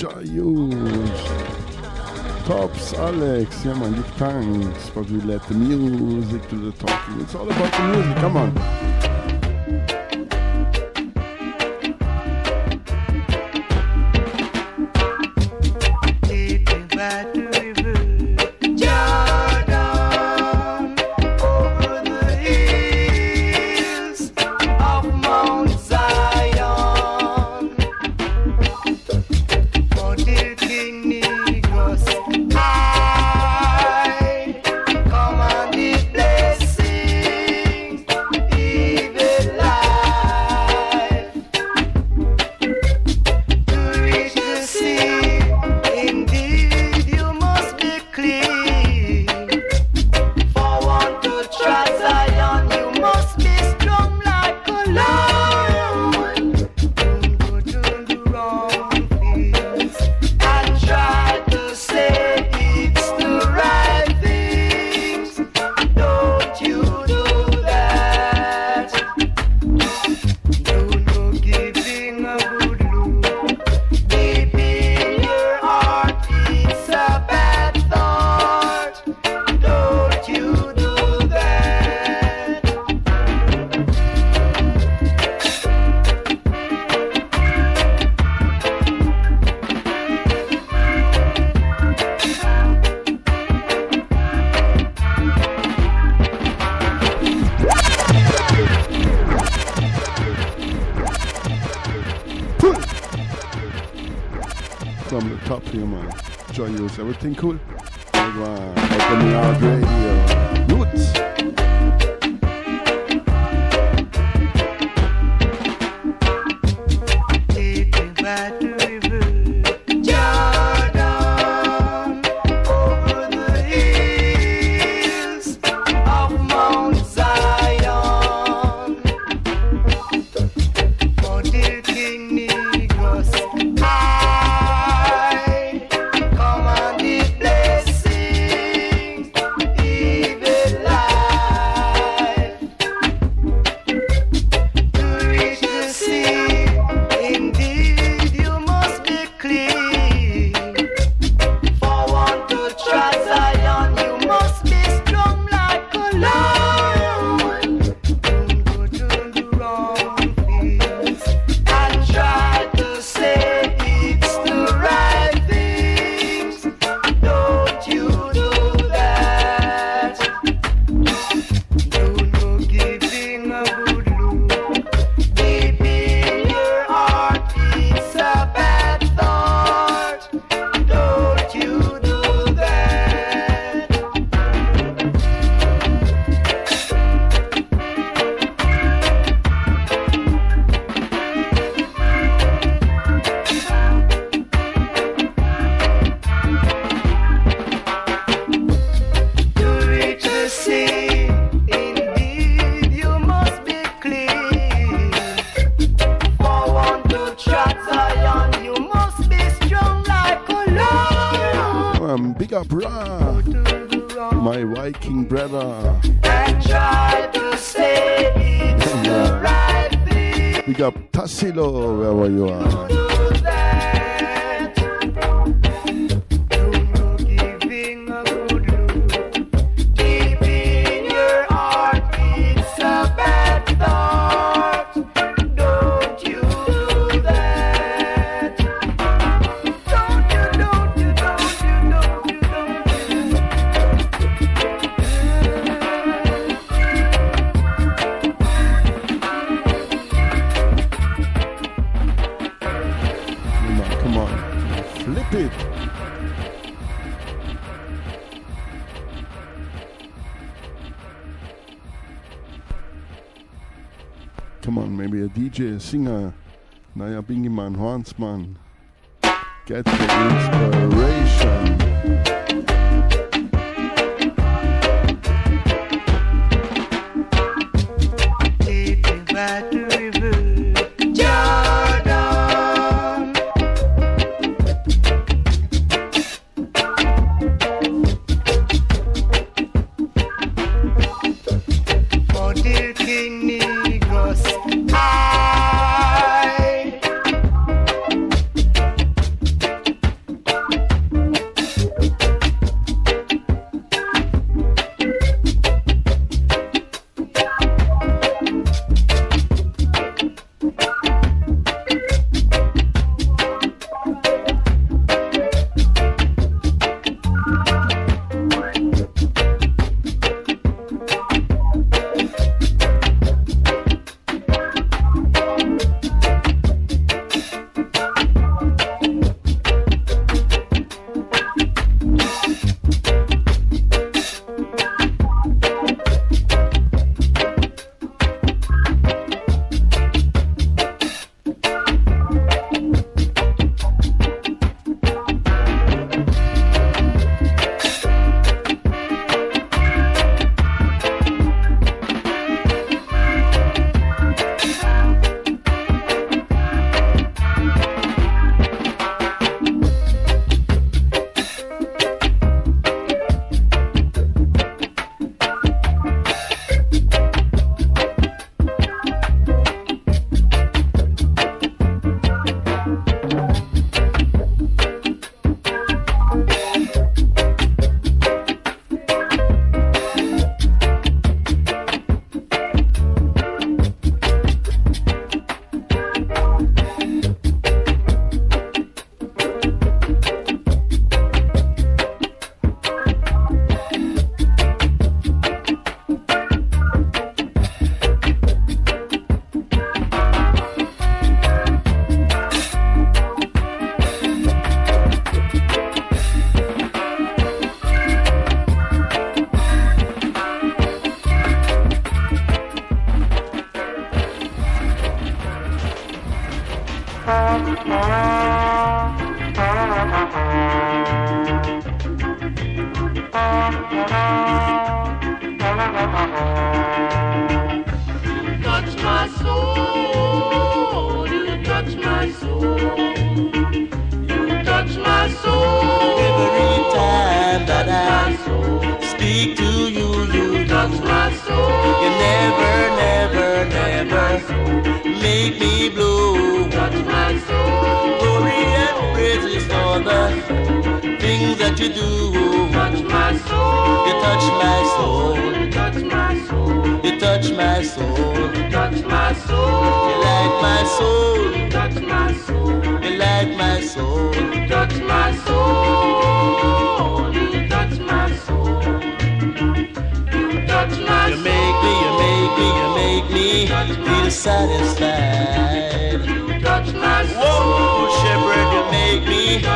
[SPEAKER 8] Joyous. Tops, Alex. Yeah, man, give thanks. But we let the music to the talking. It's all about the music. Come on.
[SPEAKER 2] Yeah, man. Joy you,
[SPEAKER 8] everything cool? Everyone, open.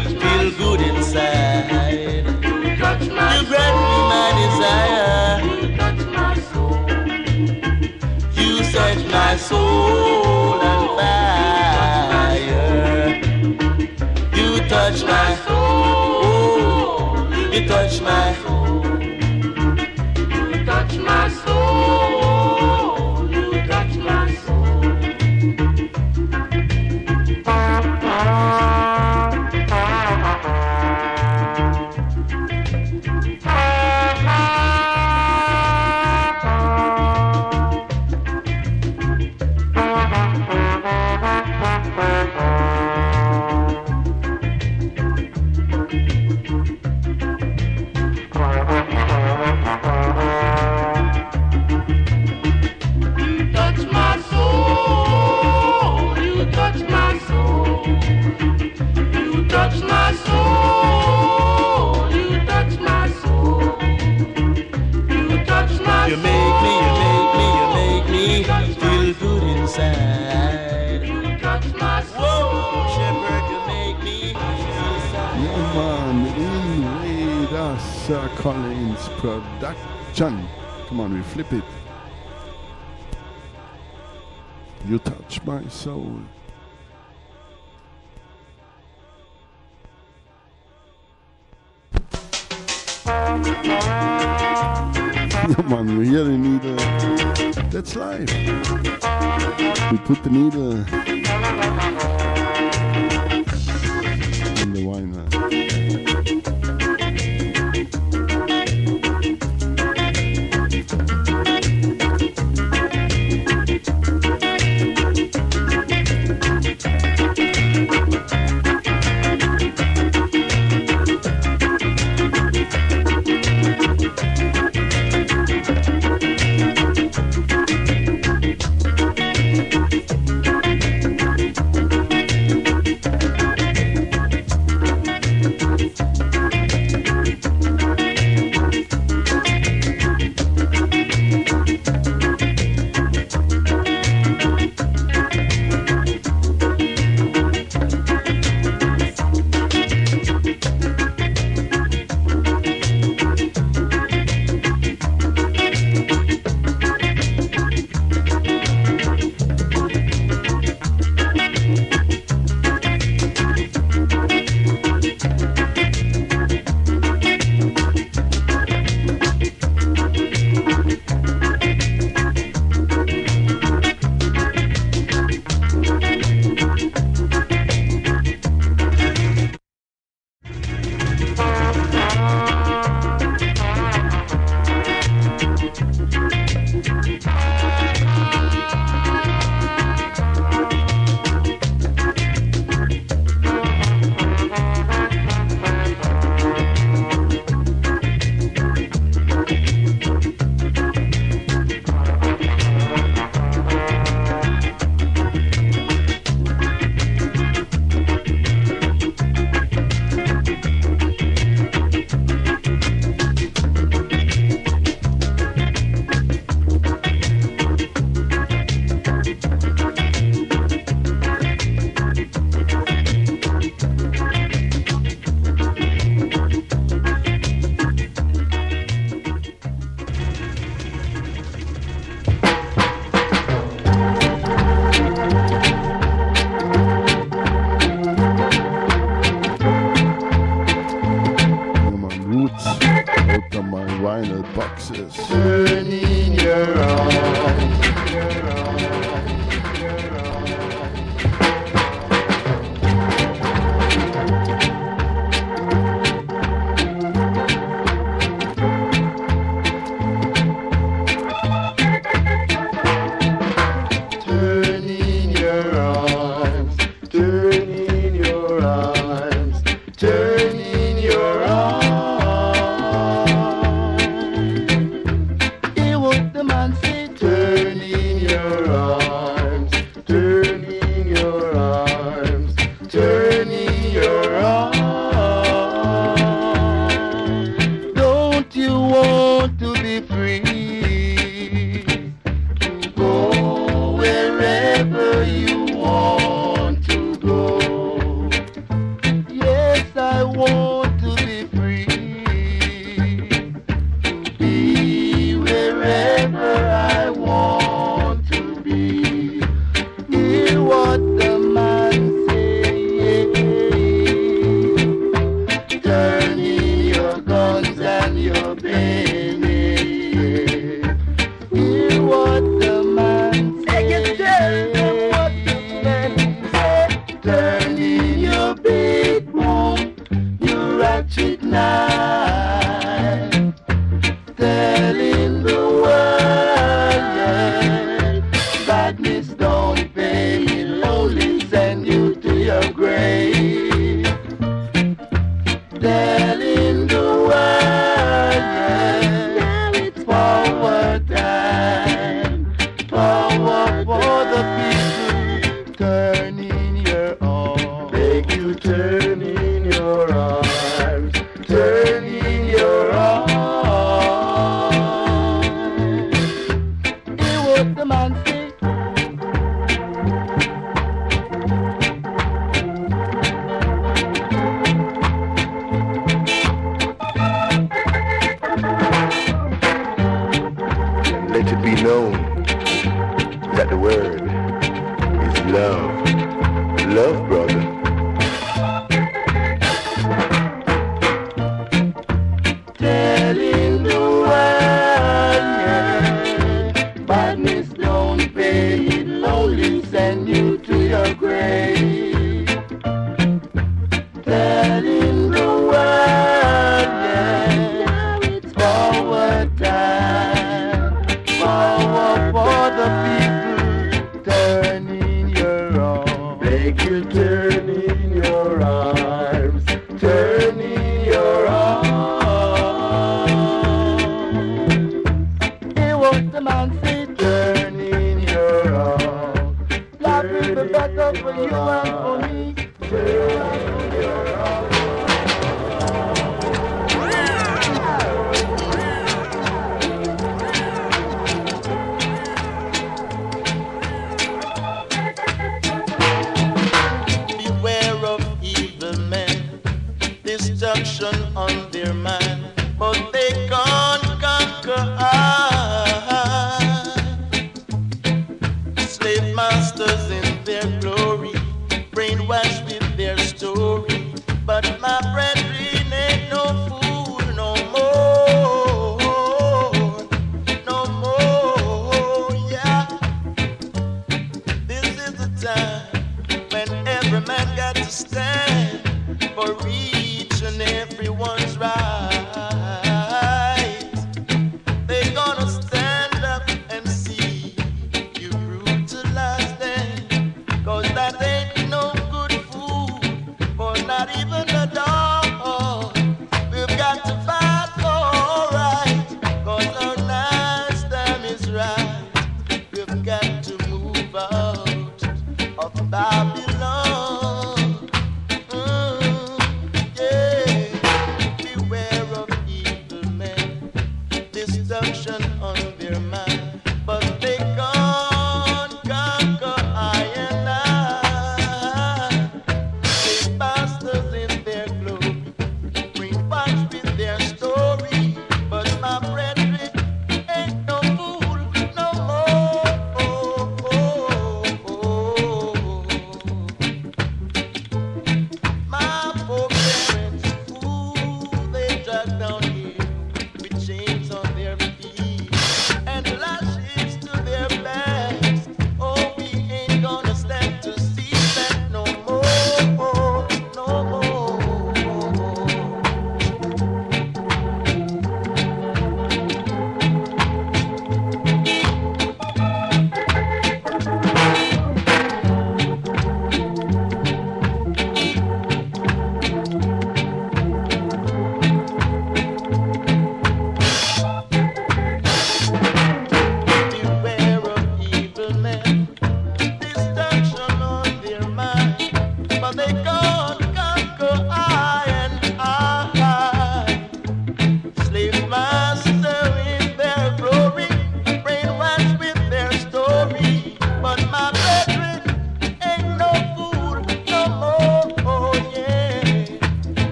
[SPEAKER 2] feel good inside.
[SPEAKER 9] You
[SPEAKER 2] grant me my desire.
[SPEAKER 9] You
[SPEAKER 2] set my soul on fire. You touch my soul. You touch my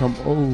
[SPEAKER 10] come
[SPEAKER 3] over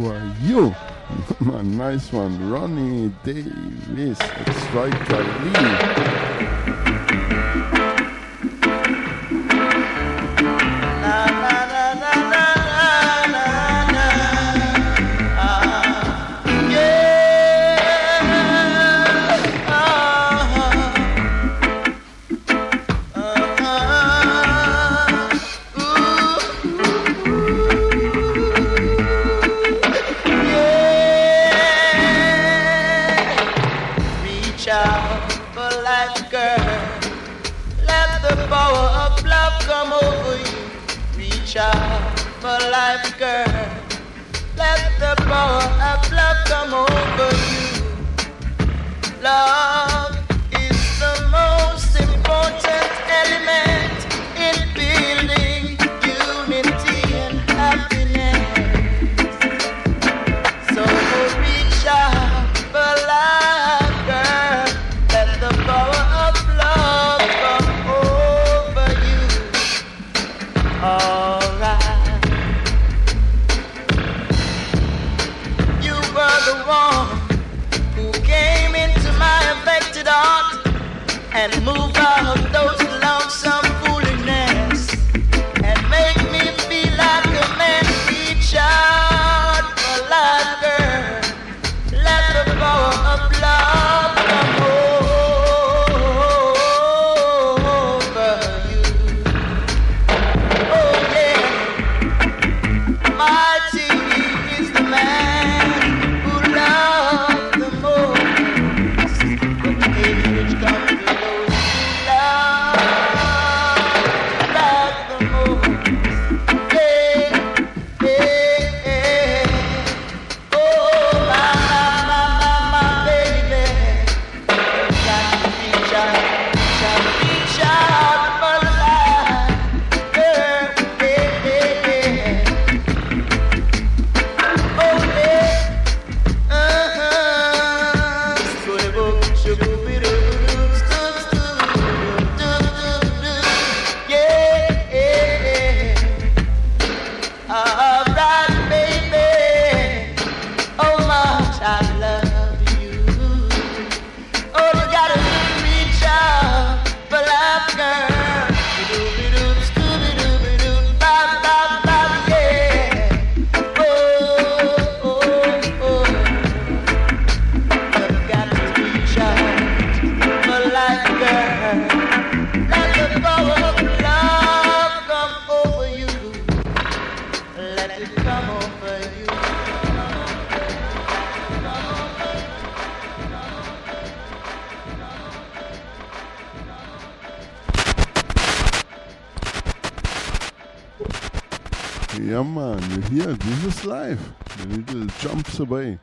[SPEAKER 3] A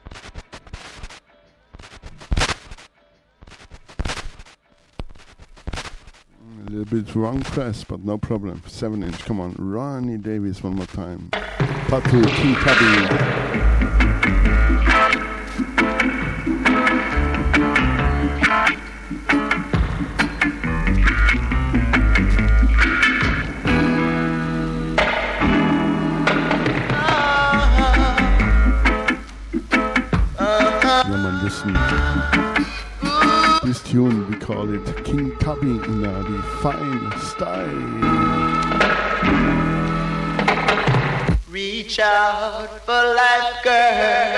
[SPEAKER 2] little bit wrong press, but no problem. Seven inch, come on. Ronnie Davis one more time. Patu T. call it King Tubby in uh, the fine style.
[SPEAKER 3] Reach out for life, girl.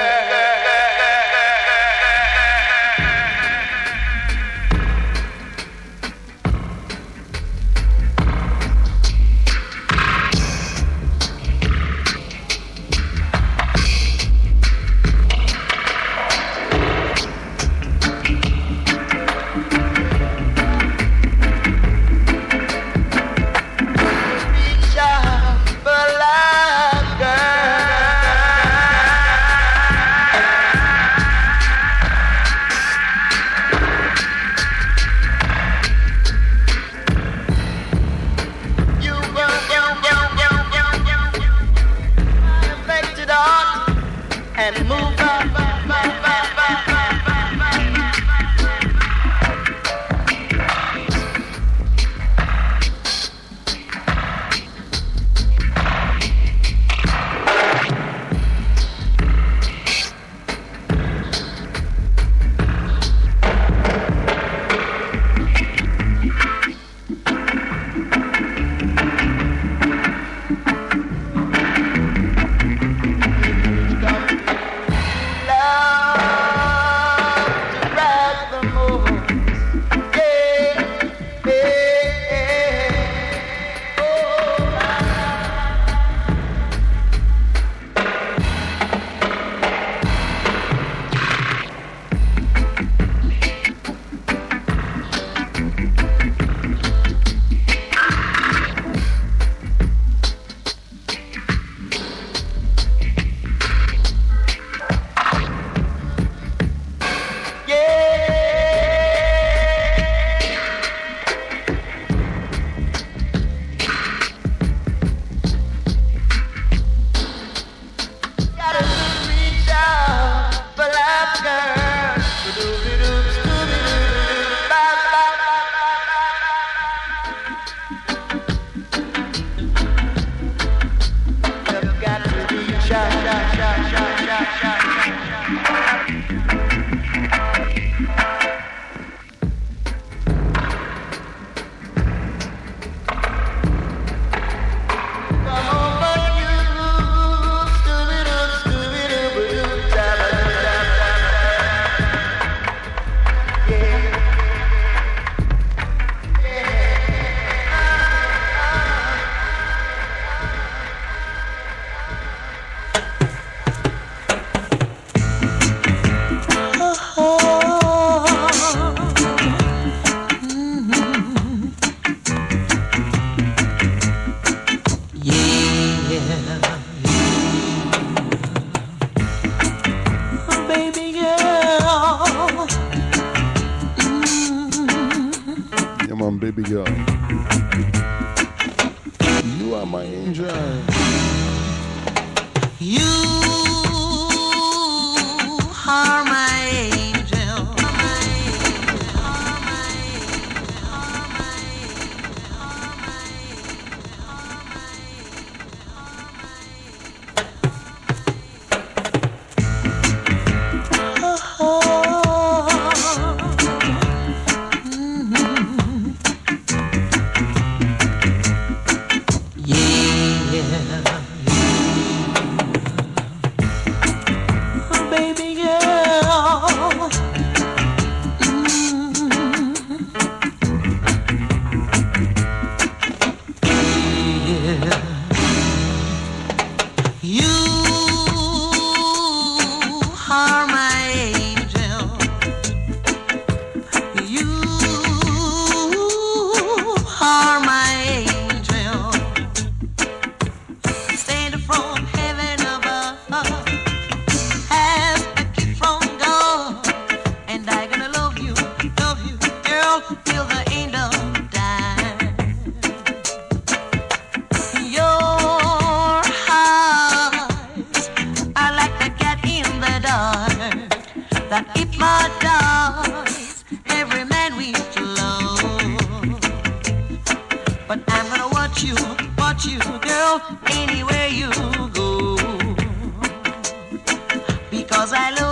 [SPEAKER 4] sweet love. But I'm gonna watch you, watch you, girl, anywhere you go. Because I love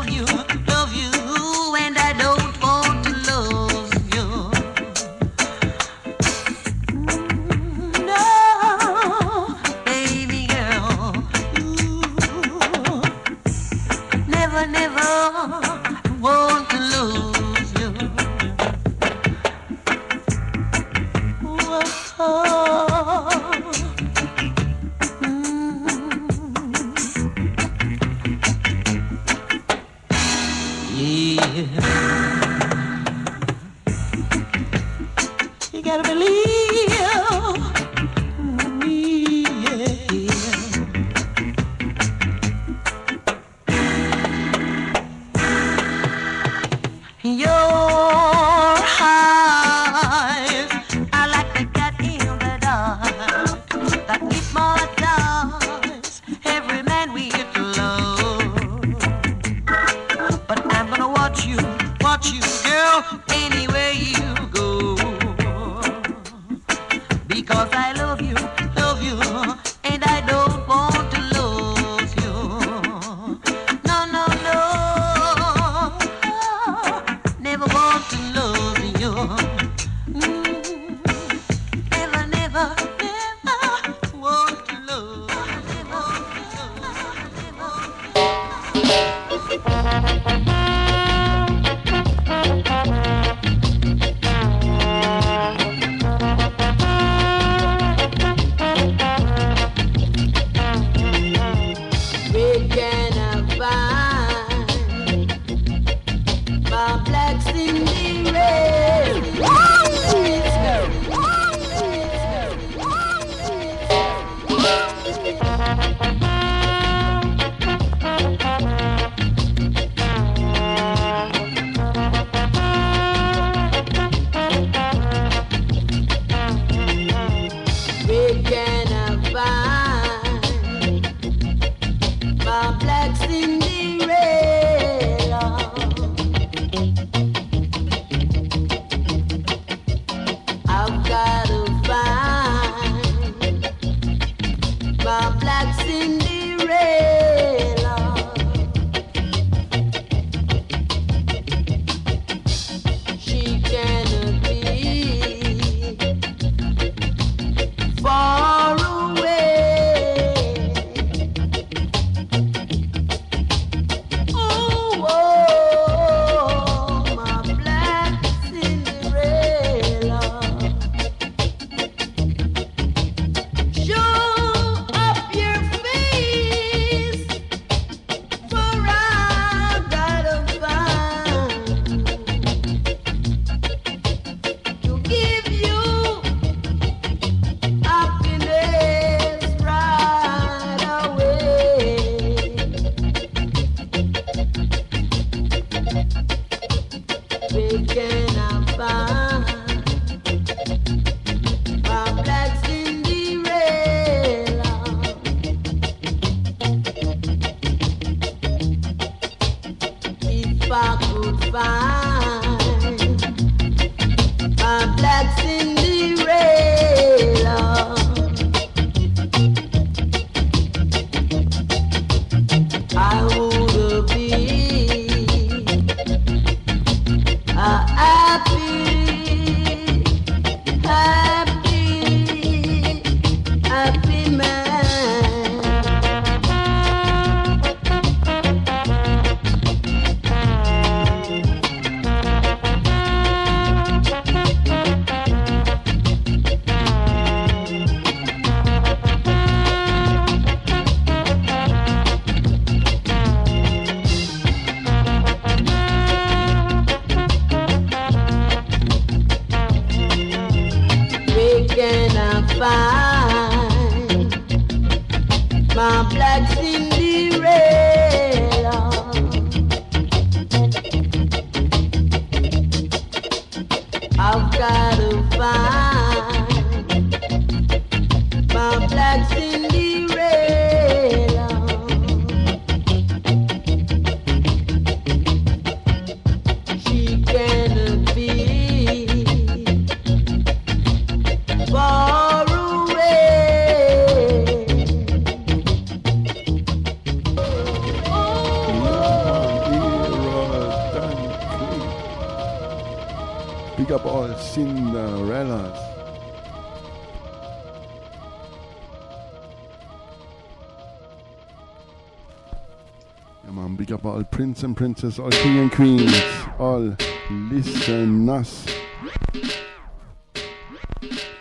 [SPEAKER 2] prince and princess, all king and queens, all listen us.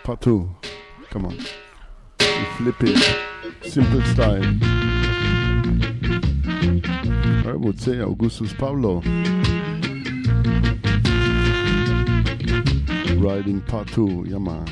[SPEAKER 2] Part two. Come on. We flip it. Simple style. I would say Augustus Pablo. Riding part two, yeah man.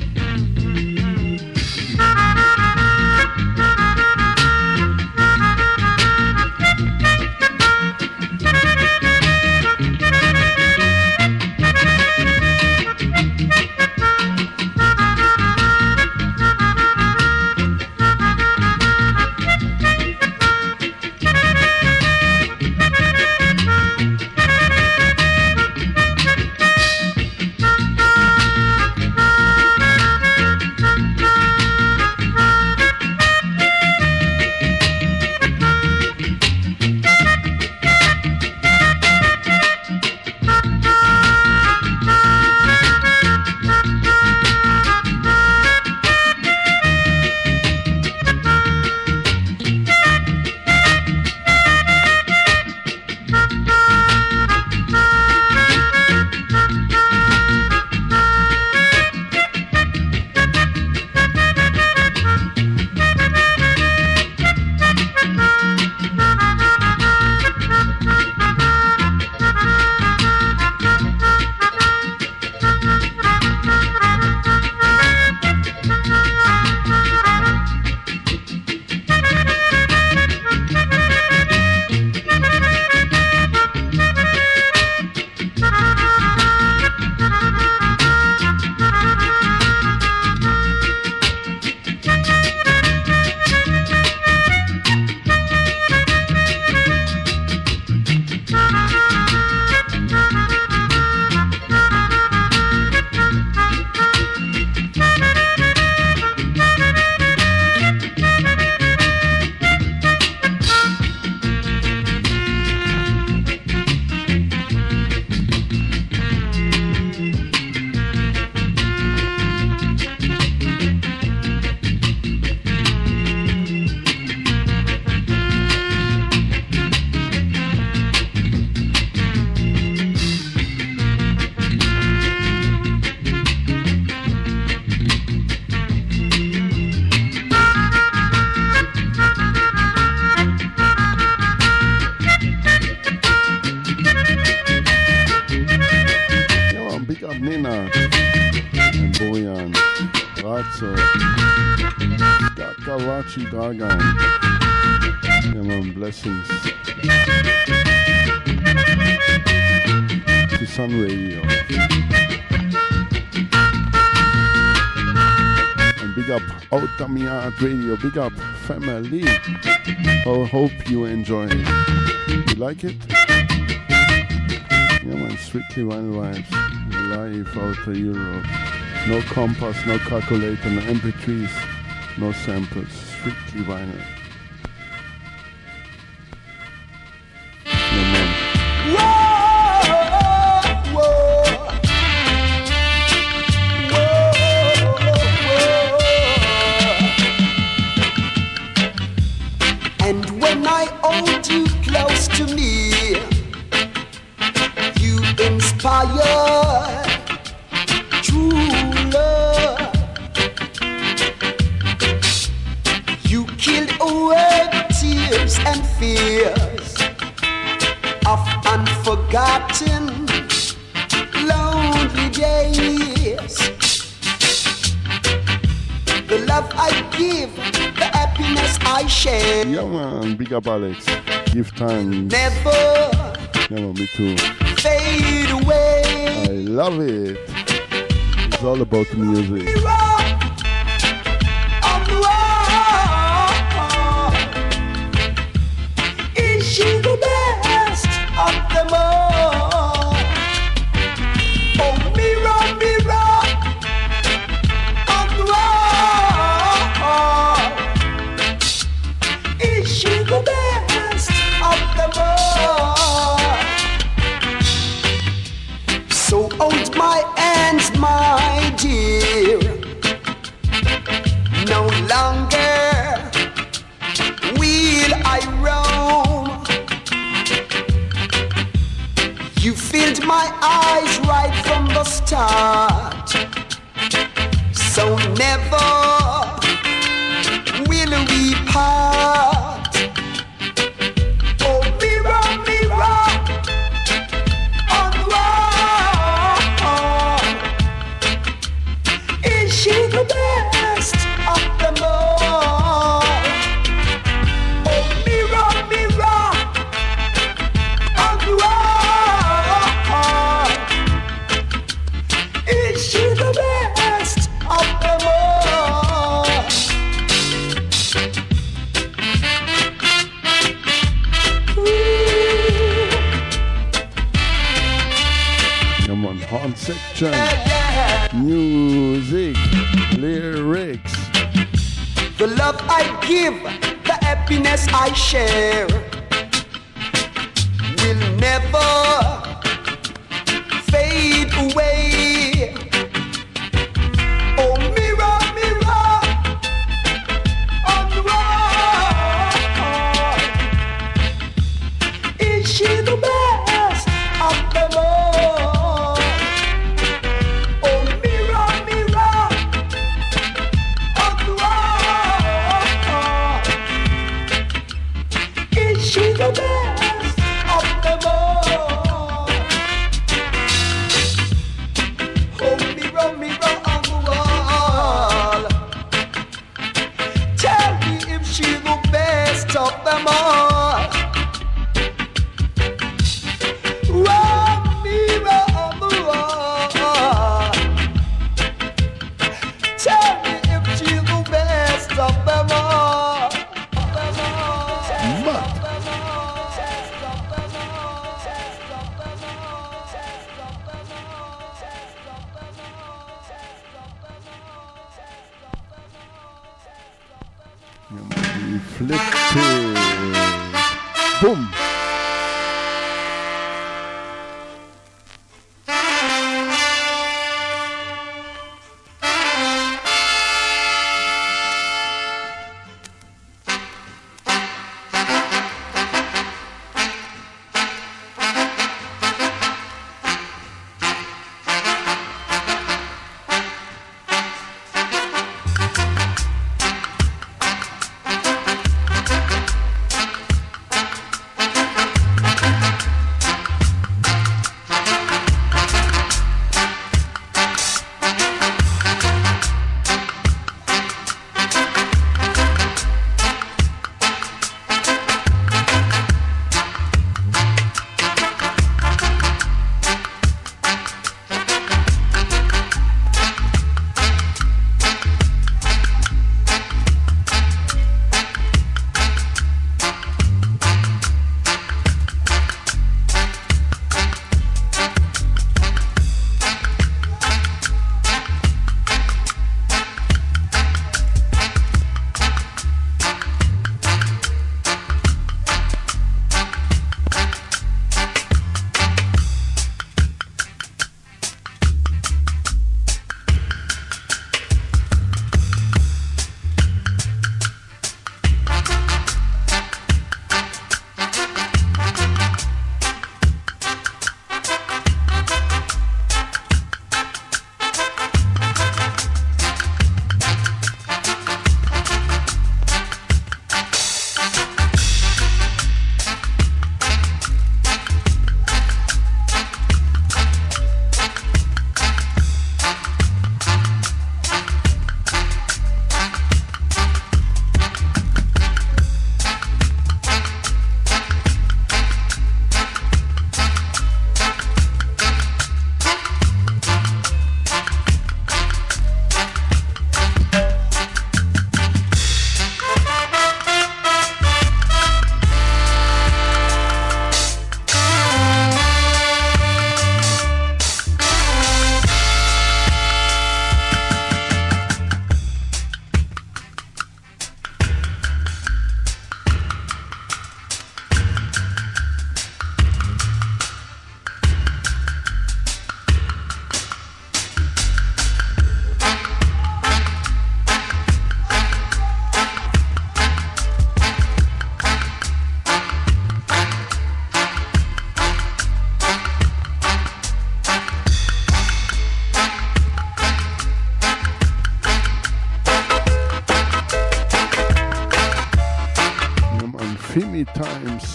[SPEAKER 2] Outta Mi Yard Radio, big up family. I hope you enjoy it. You like it? Yeah, man, strictly vinyl vibes. Live out of Europe. No compass, no calculator, no MP3s, no samples. Strictly vinyl.
[SPEAKER 3] up, Alex. Give time.
[SPEAKER 2] Never.
[SPEAKER 3] Never, me too.
[SPEAKER 2] Fade away.
[SPEAKER 3] I love it. It's all about music.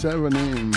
[SPEAKER 3] Time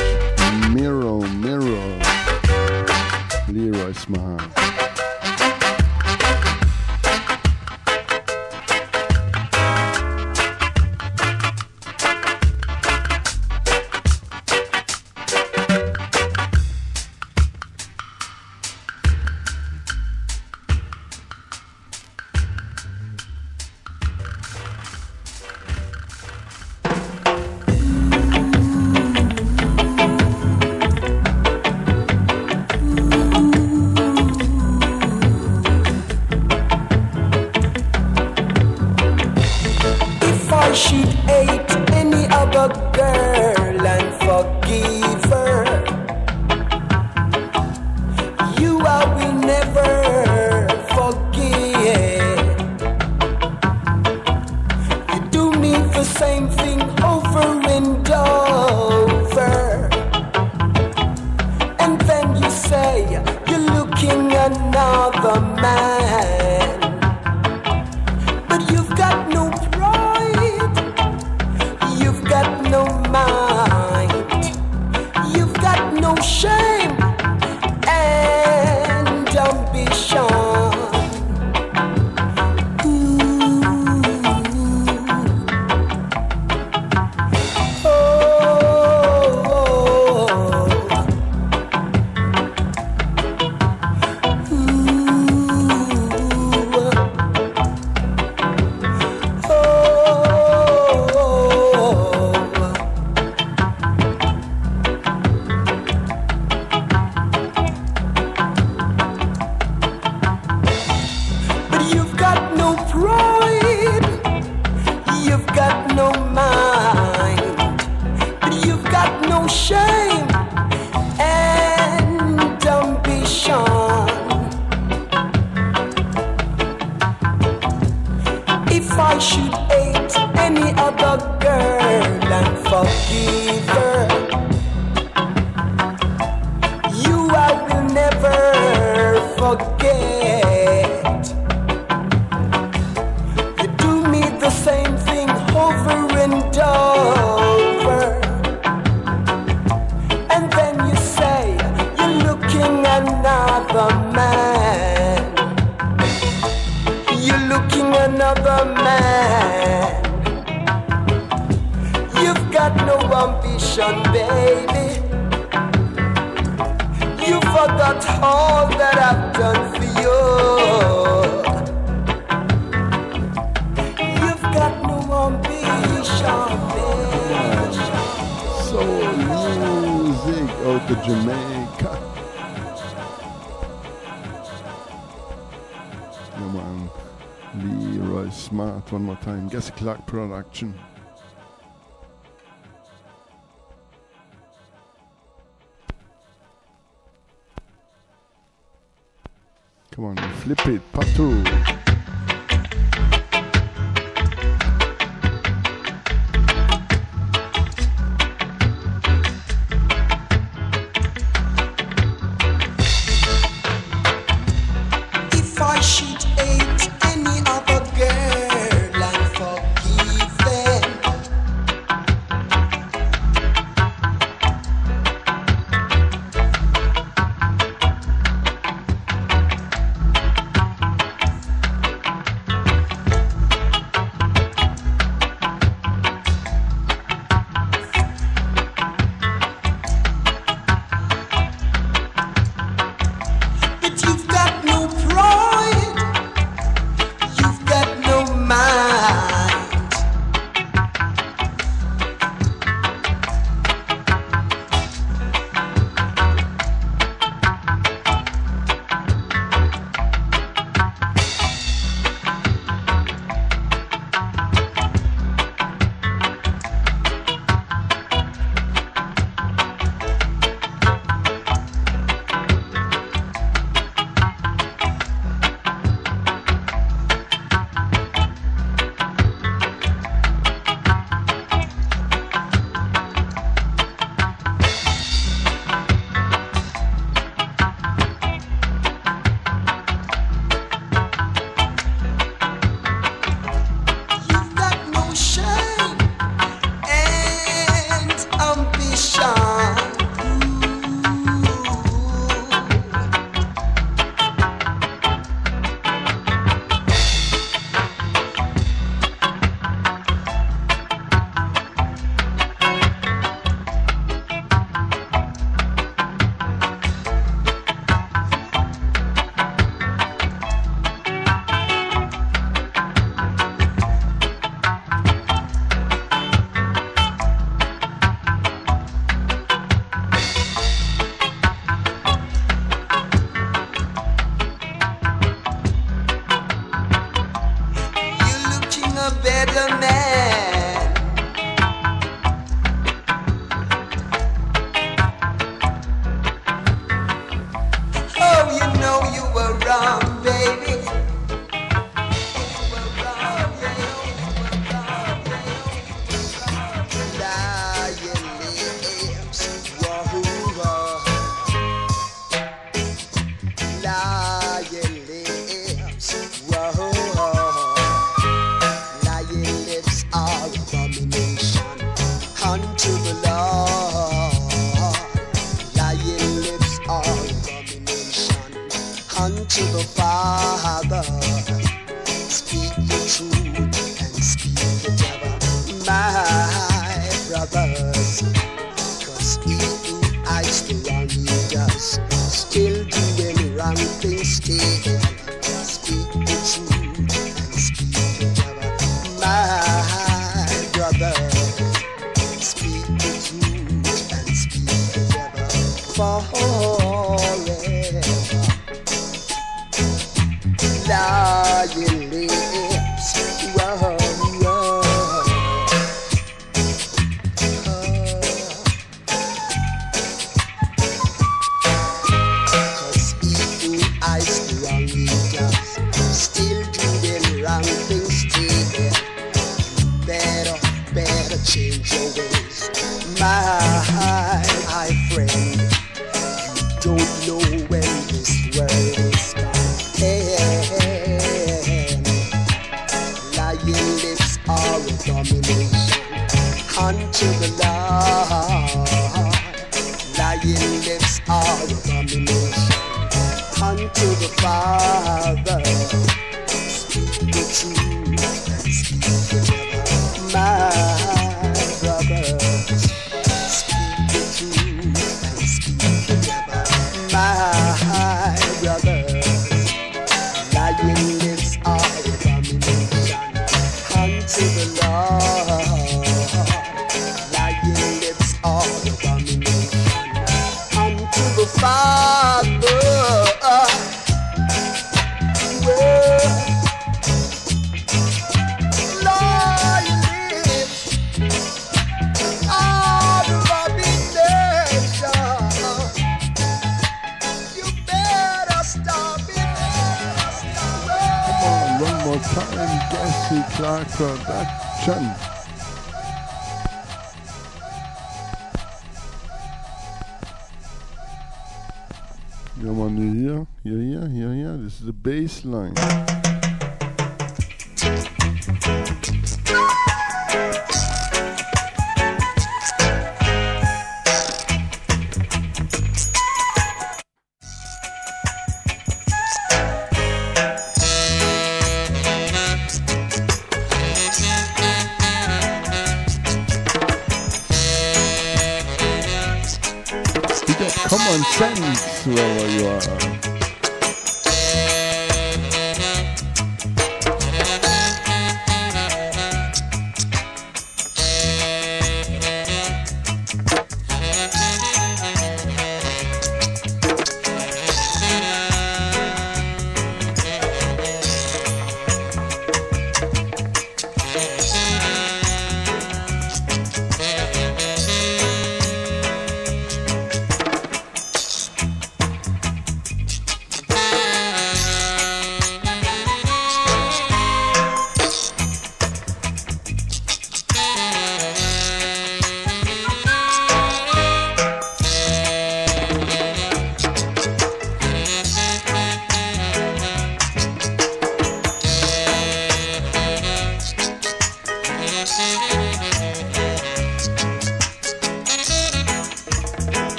[SPEAKER 3] Clark Production.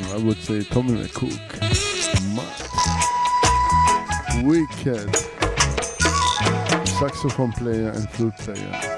[SPEAKER 2] one, I would say Tommy McCook. Wicked saxophone player and flute player.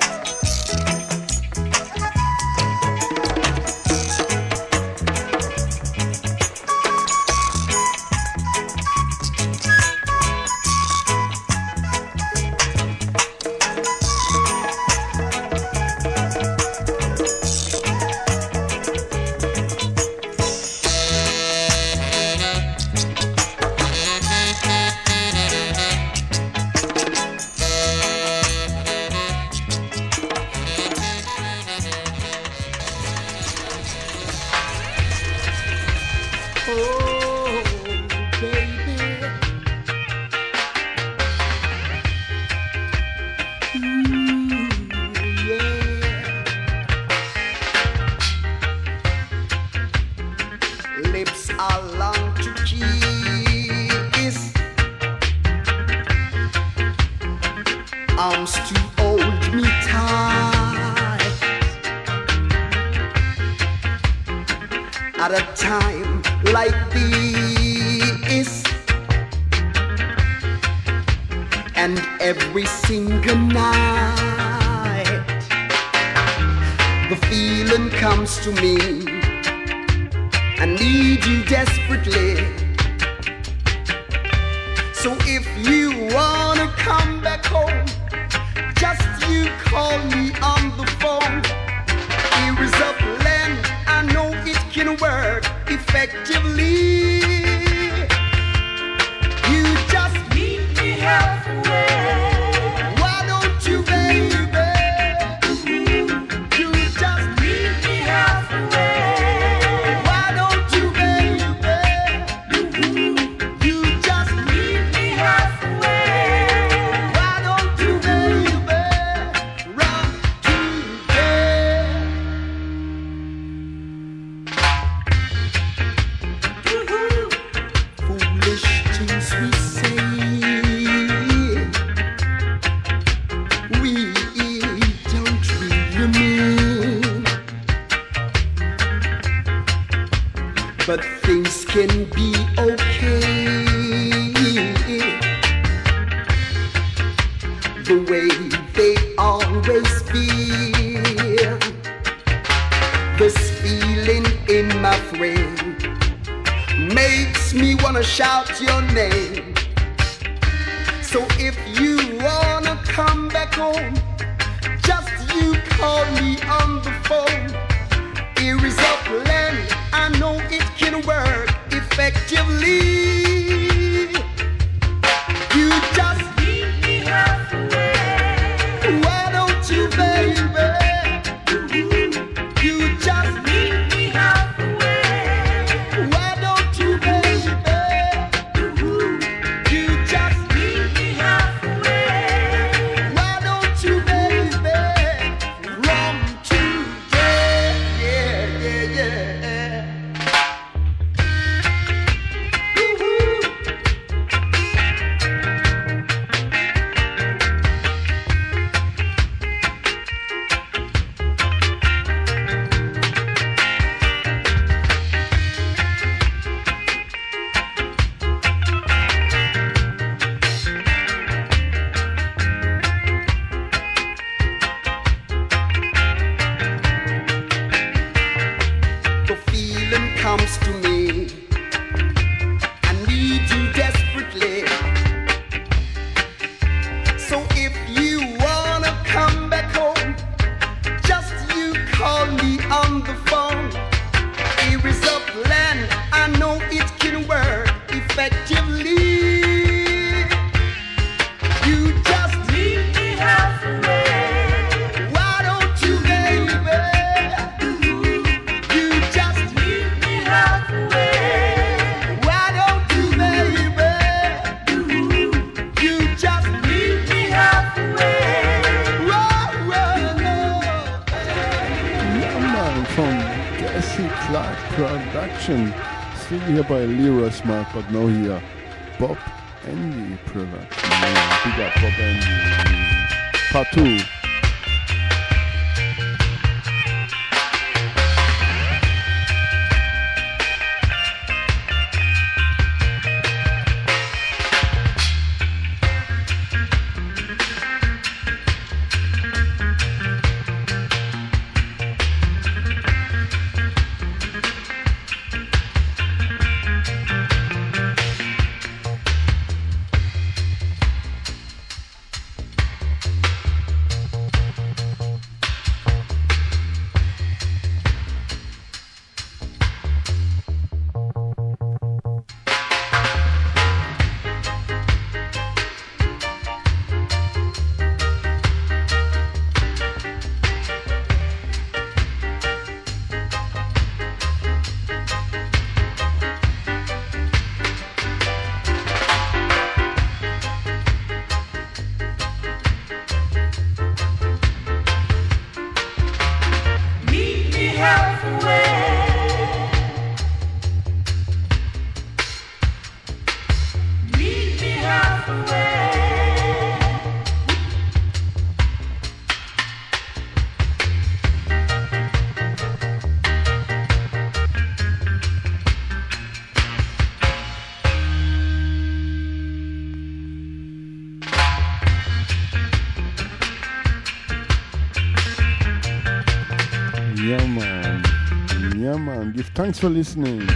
[SPEAKER 8] Thanks for listening.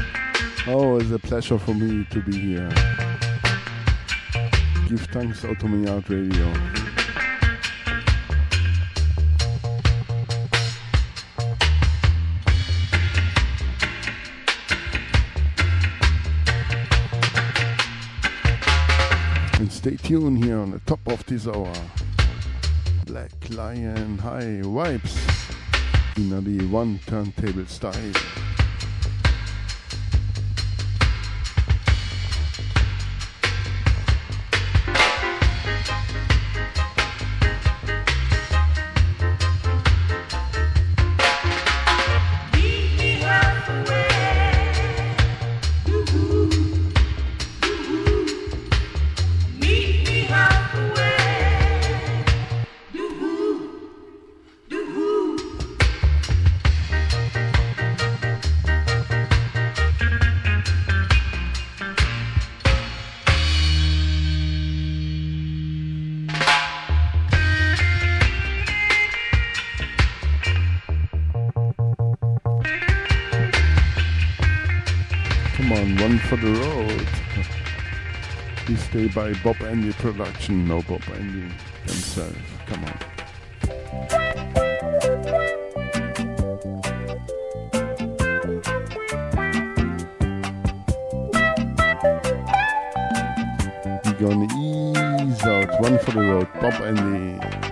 [SPEAKER 8] Oh, it's a pleasure for me to be here. Give thanks to Art Radio. And stay tuned here on the top of this hour. Black Lion High Wipes in the one turntable style. by Bob Andy Production, no Bob Andy himself. Come on. We're gonna ease out one for the road, Bob Andy.